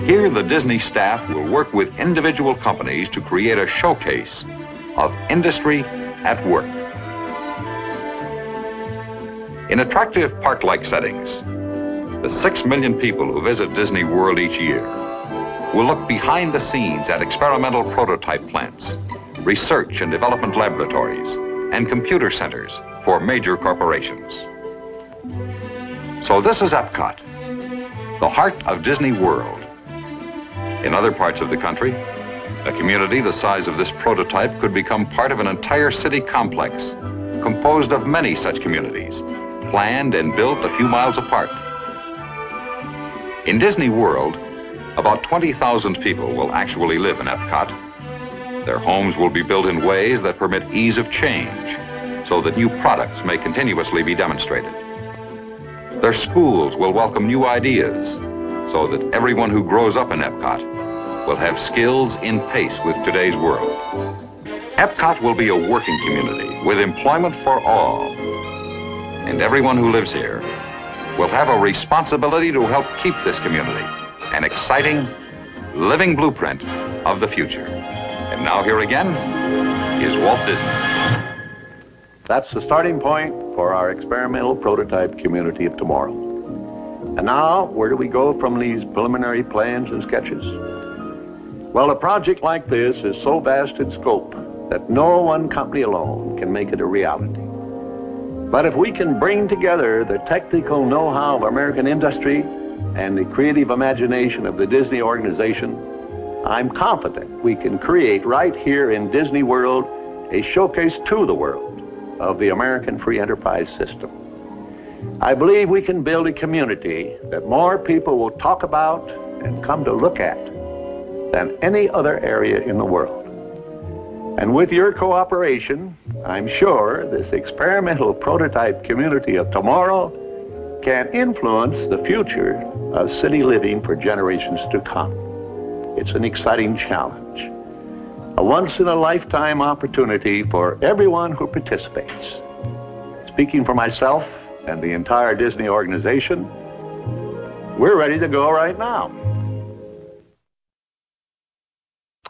Here, the Disney staff will work with individual companies to create a showcase of industry at work. In attractive park-like settings, the six million people who visit Disney World each year will look behind the scenes at experimental prototype plants, research and development laboratories, and computer centers for major corporations. So this is Epcot, the heart of Disney World. In other parts of the country, a community the size of this prototype could become part of an entire city complex composed of many such communities, planned and built a few miles apart. In Disney World, about 20,000 people will actually live in Epcot, Their homes will be built in ways that permit ease of change so that new products may continuously be demonstrated. Their schools will welcome new ideas so that everyone who grows up in Epcot will have skills in pace with today's world. Epcot will be a working community with employment for all. And everyone who lives here will have a responsibility to help keep this community an exciting, living blueprint of the future. And now, here again is Walt Disney. That's the starting point for our experimental prototype community of tomorrow. And now, where do we go from these preliminary plans and sketches? Well, a project like this is so vast in scope that no one company alone can make it a reality. But if we can bring together the technical know-how of American industry and the creative imagination of the Disney organization, I'm confident we can create right here in Disney World a showcase to the world of the American free enterprise system. I believe we can build a community that more people will talk about and come to look at than any other area in the world. And with your cooperation, I'm sure this experimental prototype community of tomorrow can influence the future of city living for generations to come. It's an exciting challenge, a once in a lifetime opportunity for everyone who participates. Speaking for myself and the entire Disney organization, we're ready to go right now.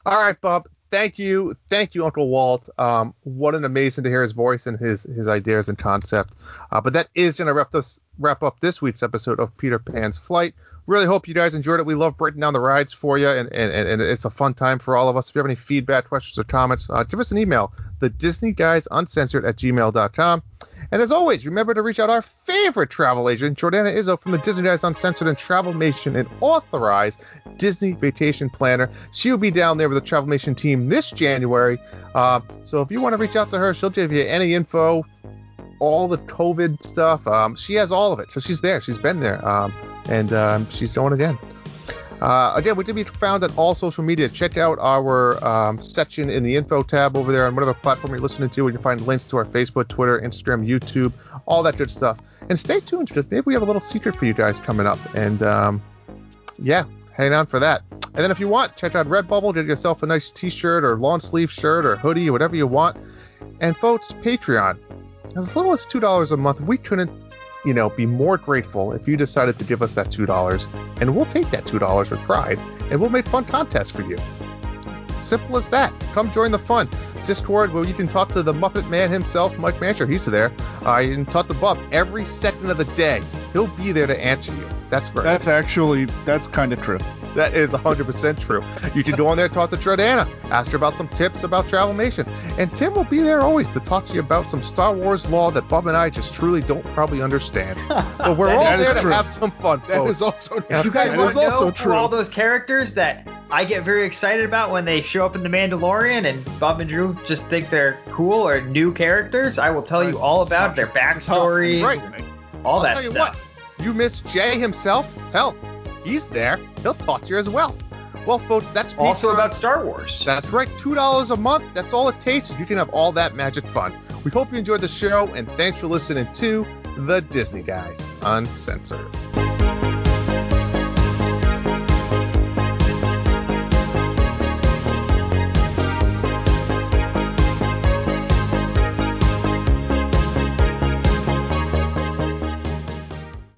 All right, Bub. Thank you, thank you, Uncle Walt. Um, what an amazing to hear his voice and his his ideas and concept. Uh, but that is going to wrap this wrap up this week's episode of Peter Pan's Flight. Really hope you guys enjoyed it. We love breaking down the rides for you, and, and, and it's a fun time for all of us. If you have any feedback, questions, or comments, uh, give us an email, the Disney Guys Uncensored at gmail.com. And as always, remember to reach out our favorite travel agent, Jordana Izzo from the Disney Guys Uncensored and Travelmation, and authorized Disney vacation planner. She will be down there with the Travel Travelmation team this January. Uh, so if you want to reach out to her, she'll give you any info, all the COVID stuff. Um, she has all of it. So she's there. She's been there. Um, and um, she's going again. Uh, again, we can be found on all social media. Check out our um, section in the info tab over there on whatever platform you're listening to. You can find links to our Facebook, Twitter, Instagram, YouTube, all that good stuff. And stay tuned because maybe we have a little secret for you guys coming up. And um, yeah, hang on for that. And then if you want, check out Redbubble. Get yourself a nice T-shirt or long sleeve shirt or hoodie, whatever you want. And folks, Patreon. As little as two dollars a month, we couldn't you know, be more grateful if you decided to give us that $2, and we'll take that $2 with pride, and we'll make fun contests for you. Simple as that. Come join the fun. Discord where you can talk to the Muppet Man himself, Mike Mancher. He's there. Uh, you can talk to Bub every second of the day. He'll be there to answer you. That's great. That's actually that's kind of true. That is 100% true. You can go on there and talk to Jordana, ask her about some tips about Travelmation. And Tim will be there always to talk to you about some Star Wars law that Bub and I just truly don't probably understand. But we're all there to true. have some fun. That folks. is also If you guys that want to know true. all those characters that I get very excited about when they show up in The Mandalorian and Bub and Drew just think they're cool or new characters, I will tell you all about their backstories, Right. all I'll that tell you stuff. what, you miss Jay himself? Hell, he's there. He'll talk to you as well. Well, folks, that's Also Patreon. about Star Wars. That's right, two dollars a month. That's all it takes. You can have all that magic fun. We hope you enjoyed the show, and thanks for listening to the Disney Guys Uncensored.